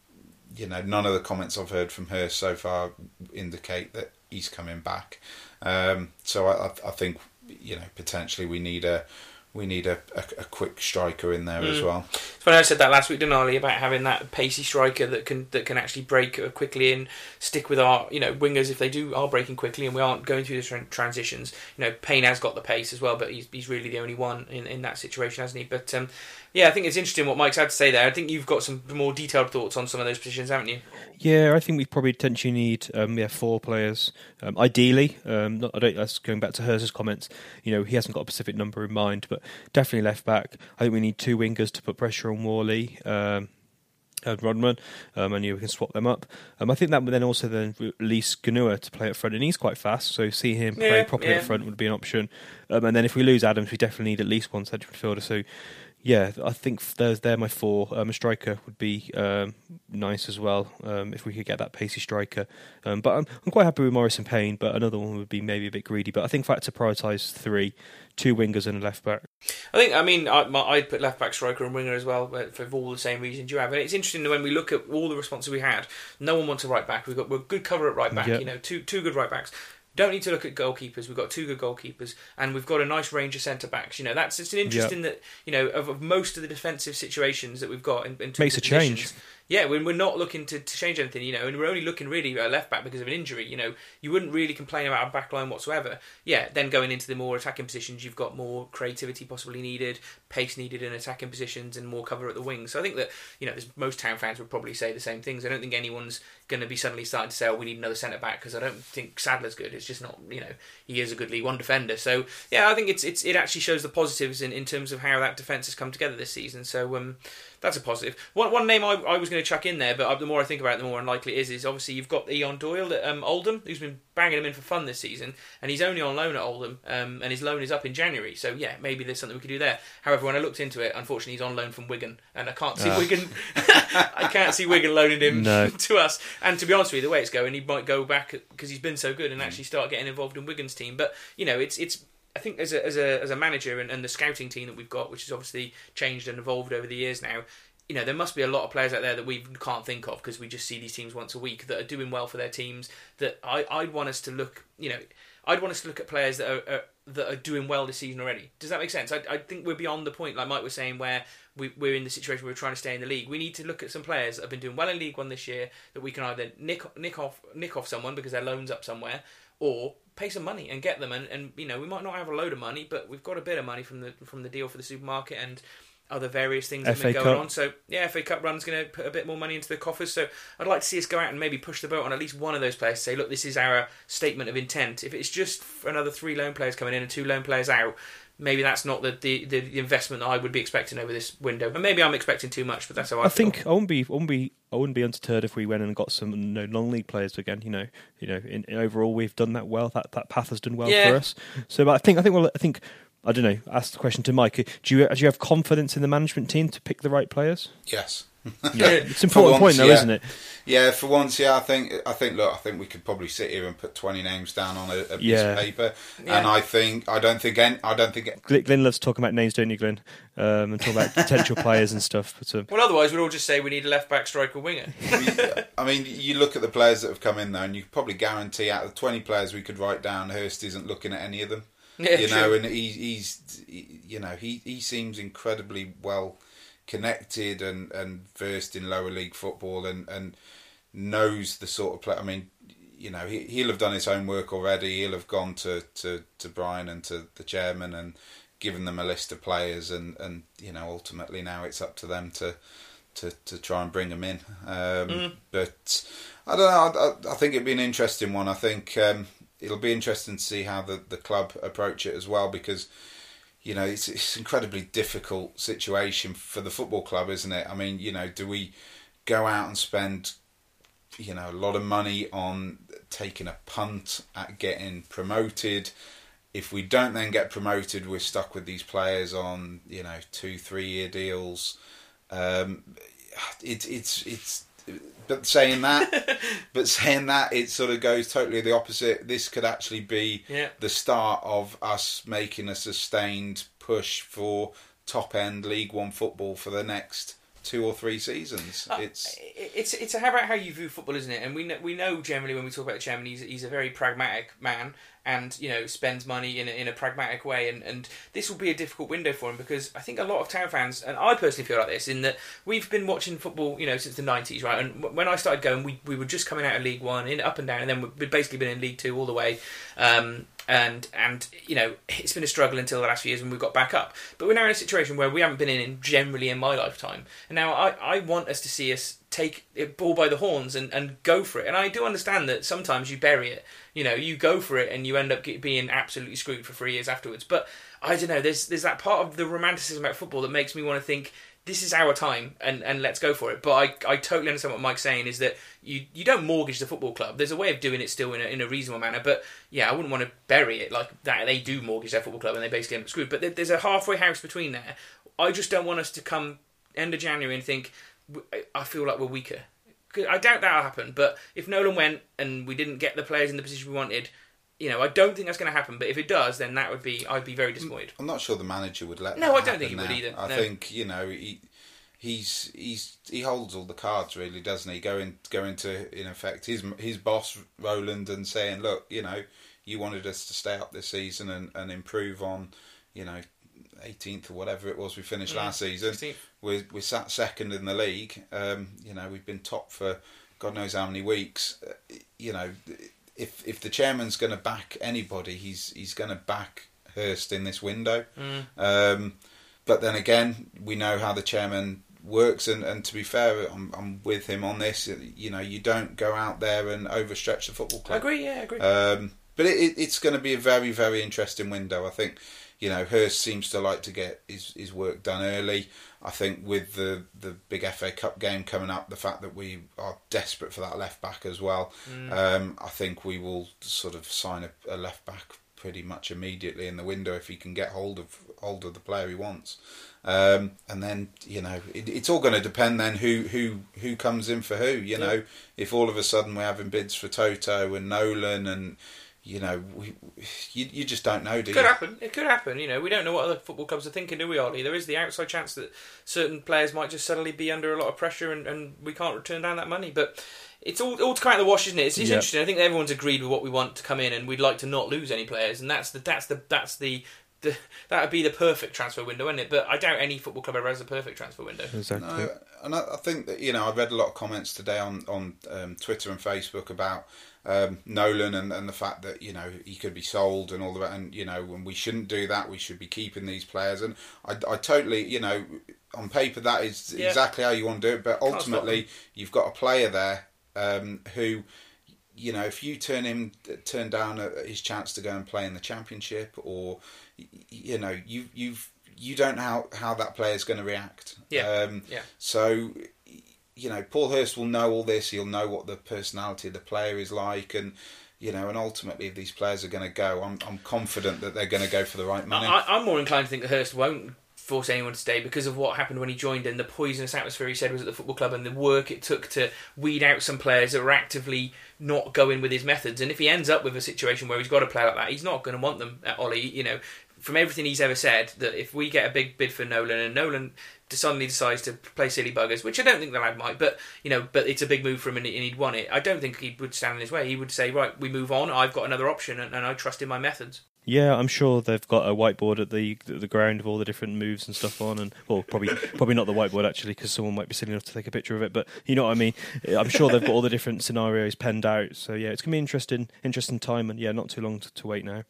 you know, none of the comments I've heard from her so far indicate that he's coming back. Um, so I, I, I think you know potentially we need a we need a, a, a quick striker in there as well. It's funny I said that last week, didn't I, about having that pacey striker that can that can actually break uh, quickly and stick with our you know wingers if they do are breaking quickly and we aren't going through the tran- transitions. You know, Payne has got the pace as well, but he's he's really the only one in, in that situation, hasn't he? But um, yeah, I think it's interesting what Mike's had to say there. I think you've got some more detailed thoughts on some of those positions, haven't you? Yeah, I think we probably potentially need um, yeah four players. Um, ideally, um, not, I don't. That's going back to Hurst's comments. You know, he hasn't got a specific number in mind, but definitely left back. I think we need two wingers to put pressure on Whalley. Um, and Rodman, um, and you know, we can swap them up. Um, I think that would then also then release Gnahoua to play up front, and he's quite fast, so see him play Yeah, properly yeah. up front would be an option. Um, and then if we lose Adams, we definitely need at least one central midfielder. So yeah, I think there's they're my four. Um, a striker would be um, nice as well um, if we could get that pacey striker. Um, but I'm, I'm quite happy with Morris and Payne. But another one would be maybe a bit greedy. But I think if I had to prioritise three, two wingers and a left back. I think, I mean, I, my, I'd put left back, striker, and winger as well but for all the same reasons you have. And it's interesting that when we look at all the responses we had, no one wants a right back. We've got we're good cover at right back. Yeah. You know, two two good right backs. Don't need to look at goalkeepers. We've got two good goalkeepers, and we've got a nice range of centre backs. You know, that's it's an interesting that you know of, of most of the defensive situations that we've got in, in Makes a change. Yeah, when we're not looking to, to change anything, you know, and we're only looking really at left back because of an injury, you know, you wouldn't really complain about a back line whatsoever. Yeah, then going into the more attacking positions, you've got more creativity possibly needed, pace needed in attacking positions, and more cover at the wings. So I think that, you know, most town fans would probably say the same things. I don't think anyone's going to be suddenly starting to say, oh, we need another centre back because I don't think Sadler's good. It's just not, you know, he is a good League One defender. So yeah, I think it's it's it actually shows the positives in, in terms of how that defence has come together this season. So um, that's a positive. One one name I, I was going to chuck in there, but the more I think about it, the more unlikely it is. Is obviously you've got Eoin Doyle at um, Oldham, who's been banging him in for fun this season, and he's only on loan at Oldham, um, and his loan is up in January. So yeah, maybe there's something we could do there. However, when I looked into it, unfortunately, he's on loan from Wigan, and I can't see Ah. Wigan. I can't see Wigan loaning him No. to us. And to be honest with you, the way it's going, he might go back because he's been so good and actually start getting involved in Wigan's team. But you know, it's it's. I think as a as a as a manager and, and the scouting team that we've got, which has obviously changed and evolved over the years now. You know, there must be a lot of players out there that we can't think of because we just see these teams once a week that are doing well for their teams. That I I'd want us to look. You know, I'd want us to look at players that are, are that are doing well this season already. Does that make sense? I, I think we're beyond the point, like Mike was saying, where we, we're in the situation where we're trying to stay in the league. We need to look at some players that have been doing well in League One this year that we can either nick nick off nick off someone because their loan's up somewhere, or pay some money and get them. And, and you know we might not have a load of money, but we've got a bit of money from the from the deal for the supermarket and other various things that have been going Cup. on. So yeah, FA Cup run's going to put a bit more money into the coffers. So I'd like to see us go out and maybe push the boat on at least one of those players. Say, look, this is our statement of intent. If it's just another three loan players coming in and two loan players out, maybe that's not the the, the investment that I would be expecting over this window. And maybe I'm expecting too much, but that's how I, I feel. think I wouldn't be, I wouldn't be, I wouldn't be undeterred if we went and got some you know, non-league players again. You know, you know, in, in overall we've done that well. That that path has done well Yeah. for us. So, but I think, I think, well, I think, I don't know. Ask the question to Mike. Do you do you have confidence in the management team to pick the right players? Yes. Yeah, it's an important once, point though, yeah. isn't it? Yeah, for once, yeah, I think I think look, I think we could probably sit here and put twenty names down on a, a piece Yeah. of paper, Yeah. and I think I don't think any, I don't think Glenn, Glenn loves talking about names, don't you, Glenn? Um, and talking about potential players and stuff. But um, Well, otherwise we'd all just say we need a left back, striker, winger. I mean, you look at the players that have come in though, and you could probably guarantee out of the twenty players we could write down, Hurst isn't looking at any of them. Yeah, you true. know, and he, he's, he- you know, he he seems incredibly well connected and and versed in lower league football, and and knows the sort of play. I mean, you know, he he'll have done his homework already. He'll have gone to to to Brian and to the chairman and given them a list of players, and and you know, ultimately now it's up to them to to, to try and bring them in. Um, But I don't know. I, I think it'd be an interesting one. I think um, it'll be interesting to see how the, the club approach it as well because you know it's it's an incredibly difficult situation for the football club, isn't it? I mean, you know, do we go out and spend you know a lot of money on taking a punt at getting promoted? If we don't then get promoted, we're stuck with these players on you know two, three year deals. Um, it, it's it's but saying that, but saying that, it sort of goes totally the opposite. This could actually be Yeah. the start of us making a sustained push for top end League One football for the next two or three seasons. Uh, It's it's it's about how you view football, isn't it? And we know, we know generally when we talk about the chairman, he's he's a very pragmatic man, and you know spends money in a, in a pragmatic way. And, and this will be a difficult window for him because I think a lot of town fans, and I personally feel like this, in that we've been watching football, you know, since the nineties, right? And when I started going, we we were just coming out of League One, in up and down, and then we've basically been in League Two all the way. Um, and and you know it's been a struggle until the last few years when we got back up. But we're now in a situation where we haven't been in generally in my lifetime. And now I, I want us to see us take it ball by the horns and, and go for it. And I do understand that sometimes you bury it. You know, you go for it and you end up being absolutely screwed for three years afterwards. But I don't know. There's there's that part of the romanticism about football that makes me want to think this is our time and, and let's go for it. But I, I totally understand what Mike's saying is that you, you don't mortgage the football club. There's a way of doing it still in a, in a reasonable manner. But yeah, I wouldn't want to bury it like that. They do mortgage their football club and they basically end up screwed. But there, there's a halfway house between there. I just don't want us to come end of January and think "W- I feel like we're weaker. I doubt that'll happen. But if Nolan went and we didn't get the players in the position we wanted, you know, I don't think that's going to happen. But if it does, then that would be I'd be very disappointed. I'm not sure the manager would let. No, I don't think he would either, I no. think you know he he's he's he holds all the cards really, doesn't he? Going going to in effect his his boss Roland and saying, look, you know, you wanted us to stay up this season and, and improve on, you know, 18th or whatever it was we finished Yeah, last season. 16th. We're we sat second in the league. Um, you know, we've been top for God knows how many weeks. Uh, You know, if if the chairman's going to back anybody, he's he's going to back Hurst in this window. Um, but then again, we know how the chairman works, and, and to be fair, I'm, I'm with him on this. You know, you don't go out there and overstretch the football club. I agree. Yeah, I agree. Um, but it, it, it's going to be a very, very interesting window. I think, you know, Hurst seems to like to get his, his work done early. I think with the, the big FA Cup game coming up, the fact that we are desperate for that left back as well, um, I think we will sort of sign a, a left back pretty much immediately in the window if he can get hold of hold of the player he wants. Um, and then you know it, it's all going to depend then who who who comes in for who. You know, if all of a sudden we're having bids for Toto and Nolan and you know we, you you just don't know, do Could you? happen. It could happen. You know, we don't know what other football clubs are thinking, do we, Ollie? There is the outside chance that certain players might just suddenly be under a lot of pressure, and, and we can't return down that money. But it's all all to come out of the wash, isn't it? It's, it's Yeah. interesting. I think everyone's agreed with what we want to come in, and we'd like to not lose any players, and that's the that's the that's the. the that would be the perfect transfer window, wouldn't it? But I doubt any football club ever has a perfect transfer window. Exactly. No, and I, I think that you know I read a lot of comments today on on um, Twitter and Facebook about um, Nolan and, and the fact that you know he could be sold and all that, and you know and we shouldn't do that, we should be keeping these players. And I, I totally you know on paper that is Yeah. exactly how you want to do it, but ultimately you've got a player there um, who. You know, if you turn him turn down his chance to go and play in the championship, or you know, you you've you don't know how, how that player is going to react. Yeah, Um, yeah. So, you know, Paul Hurst will know all this. He'll know what the personality of the player is like, and you know, and ultimately, if these players are going to go, I'm I'm confident that they're going to go for the right money. I, I'm more inclined to think that Hurst won't force anyone to stay because of what happened when he joined and the poisonous atmosphere he said was at the football club and the work it took to weed out some players that were actively not going with his methods. And if he ends up with a situation where he's got a player like that, he's not going to want them at Ollie. You know, from everything he's ever said, that if we get a big bid for Nolan and Nolan suddenly decides to play silly buggers, which I don't think the lad might, but you know, but it's a big move for him and he'd won it. I don't think he would stand in his way. He would say, right, we move on. I've got another option, and, and I trust in my methods. Yeah, I'm sure they've got a whiteboard at the the ground of all the different moves and stuff on, and well, probably probably not the whiteboard actually, because someone might be silly enough to take a picture of it. But you know what I mean. I'm sure they've got all the different scenarios penned out. So yeah, it's gonna be interesting, interesting time, and yeah, not too long to, to wait now.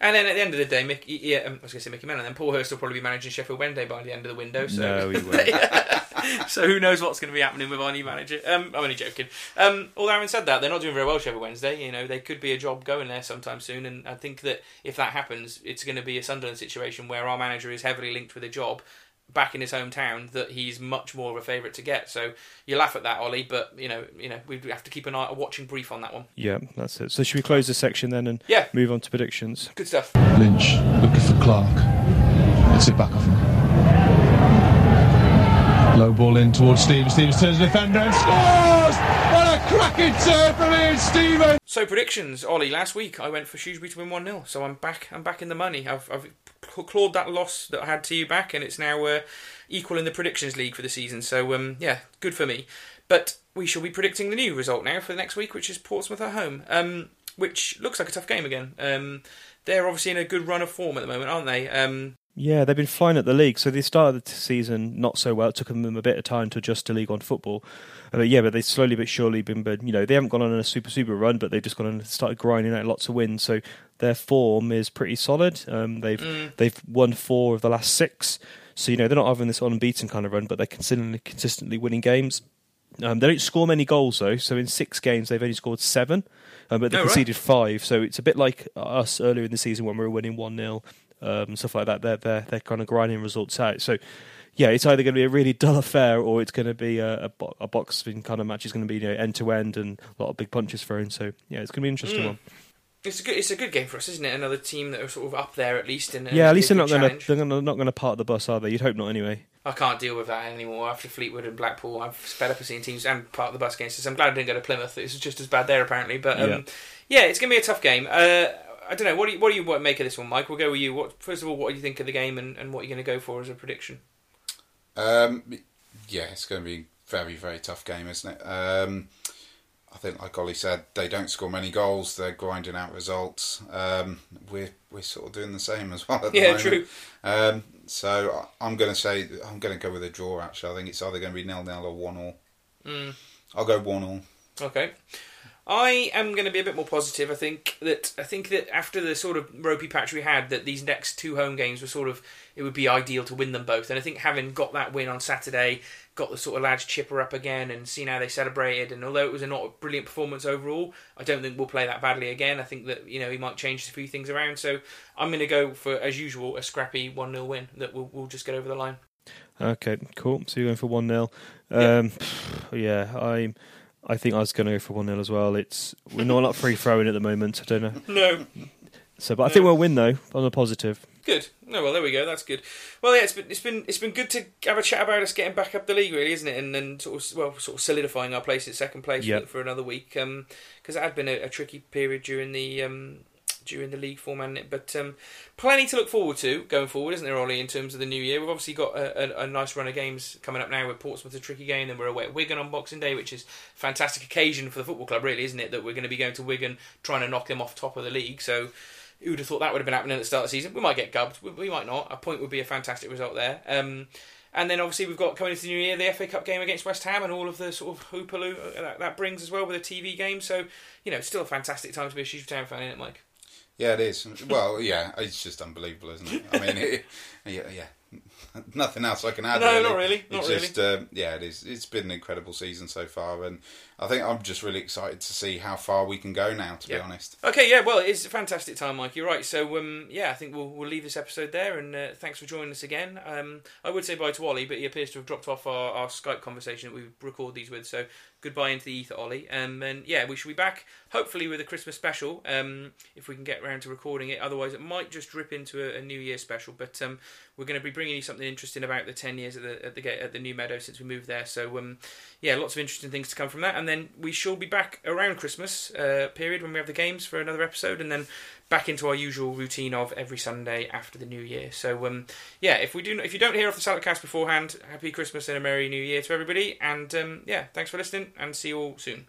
And then at the end of the day, Micky, yeah, I was going to say Micky Mann, and then Paul Hurst will probably be managing Sheffield Wednesday by the end of the window. So, No, he won't. so who knows what's going to be happening with our new manager? Um, I'm only joking. Um, although having said that, they're not doing very well Sheffield Wednesday. You know, they could be a job going there sometime soon, and I think that if that happens, it's going to be a Sunderland situation where our manager is heavily linked with a job back in his hometown that he's much more of a favourite to get. So you laugh at that, Ollie, but you know, you know, we have to keep an eye, a watching brief on that one. Yeah, that's it. So should we close this section then and Yeah. move on to predictions? Good stuff. Lynch looking for Clark. It's it back off him. Low ball in towards Stevens. Stevens turns the defender and scores! What a cracking turn from Ian Stevens! So predictions, Ollie. Last week I went for Shrewsbury to win one 0 so I'm back. I'm back in the money. I've, I've clawed that loss that I had to you back, and it's now uh, equal in the predictions league for the season. So um, yeah, good for me. But we shall be predicting the new result now for the next week, which is Portsmouth at home, um, which looks like a tough game again. Um, they're obviously in a good run of form at the moment, aren't they? Um, Yeah, they've been flying at the league. So they started the season not so well. It took them a bit of time to adjust to League One football. Uh, But yeah, but they've slowly but surely been, but you know, they haven't gone on a super super run, but they've just gone and started grinding out lots of wins. So their form is pretty solid. Um, they've they've won four of the last six. So you know they're not having this unbeaten kind of run, but they're consistently consistently winning games. Um, they don't score many goals though. So in six games they've only scored seven, um, but they Oh, right. conceded five. So it's a bit like us earlier in the season when we were winning one 0 um, stuff like that. They're they're they're kind of grinding results out. So yeah, it's either going to be a really dull affair or it's going to be a, a, bo- a boxing kind of match. It's going to be end to end and a lot of big punches thrown. So yeah, it's going to be an interesting Mm. one. it's a good. It's a good game for us, isn't it? Another team that are sort of up there at least. And Yeah, at least they're not going to they're gonna, not going to part the bus, are they? You'd hope not, anyway. I can't deal with that anymore. After Fleetwood and Blackpool, I've fed up of seeing teams and part of the bus against us. I'm glad I didn't go to Plymouth. It was just as bad there, apparently. But um, Yeah. yeah. it's going to be a tough game. Uh, I don't know. What do you what do you make of this one, Mike? We'll go with you. What first of all, what do you think of the game, and, and what are you going to go for as a prediction? Um, yeah, it's going to be a very, very tough game, isn't it? Um, I think, like Ollie said, they don't score many goals. They're grinding out results. Um, we're we're sort of doing the same as well. At the Yeah, moment. true. Um, So I'm going to say I'm going to go with a draw. Actually, I think it's either going to be nil nil or one all. Mm. I'll go one all. Okay. I am going to be a bit more positive. I think that I think that after the sort of ropey patch we had, that these next two home games were sort of it would be ideal to win them both. And I think having got that win on Saturday, got the sort of lads chipper up again, and seen how they celebrated. And although it was a not a brilliant performance overall, I don't think we'll play that badly again. I think that you know he might change a few things around. So I'm going to go for as usual a scrappy one 0 win that we'll, we'll just get over the line. Okay, cool. So you're going for one 0 Yeah. um, yeah. I I think I was going to go for one 0 as well. It's we're not up free throwing at the moment. I don't know. No, So, but I think we'll win though on a positive. Good. No, well, there we go. That's good. Well, yeah, it's been it's been it's been good to have a chat about us getting back up the league, really, isn't it? And then sort of well, sort of solidifying our place at second place Yep. for, for another week. Because it had been a, a tricky period during the um, during the league form, hadn't? But um, plenty to look forward to going forward, isn't there, Ollie? In terms of the new year, we've obviously got a, a, a nice run of games coming up now with Portsmouth a tricky game, then we're away at Wigan on Boxing Day, which is a fantastic occasion for the football club, really, isn't it? That we're going to be going to Wigan trying to knock them off top of the league. So who would have thought that would have been happening at the start of the season? We might get gubbed, we, we might not. A point would be a fantastic result there. Um, and then obviously we've got coming into the new year the FA Cup game against West Ham and all of the sort of hoopaloo that, that brings as well with a TV game. So you know, still a fantastic time to be a Shrewsbury Town fan, isn't it, Mike? Yeah, it is. Well, yeah, it's just unbelievable, isn't it? I mean, it, yeah, yeah. Nothing else I can add. No, really. not really, not it's really. just, um, yeah, it is. It's been an incredible season so far, and I think I'm just really excited to see how far we can go now. To be honest. Okay, yeah, well, it's a fantastic time, Mike. You're right. So, um, yeah, I think we'll we'll leave this episode there, and uh, thanks for joining us again. Um, I would say bye to Ollie, but he appears to have dropped off our, our Skype conversation that we record these with. So, goodbye into the ether, Ollie. Um, and yeah, we shall be back hopefully with a Christmas special um, if we can get around to recording it. Otherwise, it might just drip into a, a New Year special. But um, we're going to be bringing you something interesting about the ten years at the at the at the new meadow since we moved there. So, um, yeah, lots of interesting things to come from that. And then we shall be back around Christmas uh, period when we have the games for another episode, and then back into our usual routine of every Sunday after the New Year. So, um, yeah, if we do, if you don't hear off the Saladcast beforehand, happy Christmas and a merry New Year to everybody. And um, yeah, thanks for listening, and see you all soon.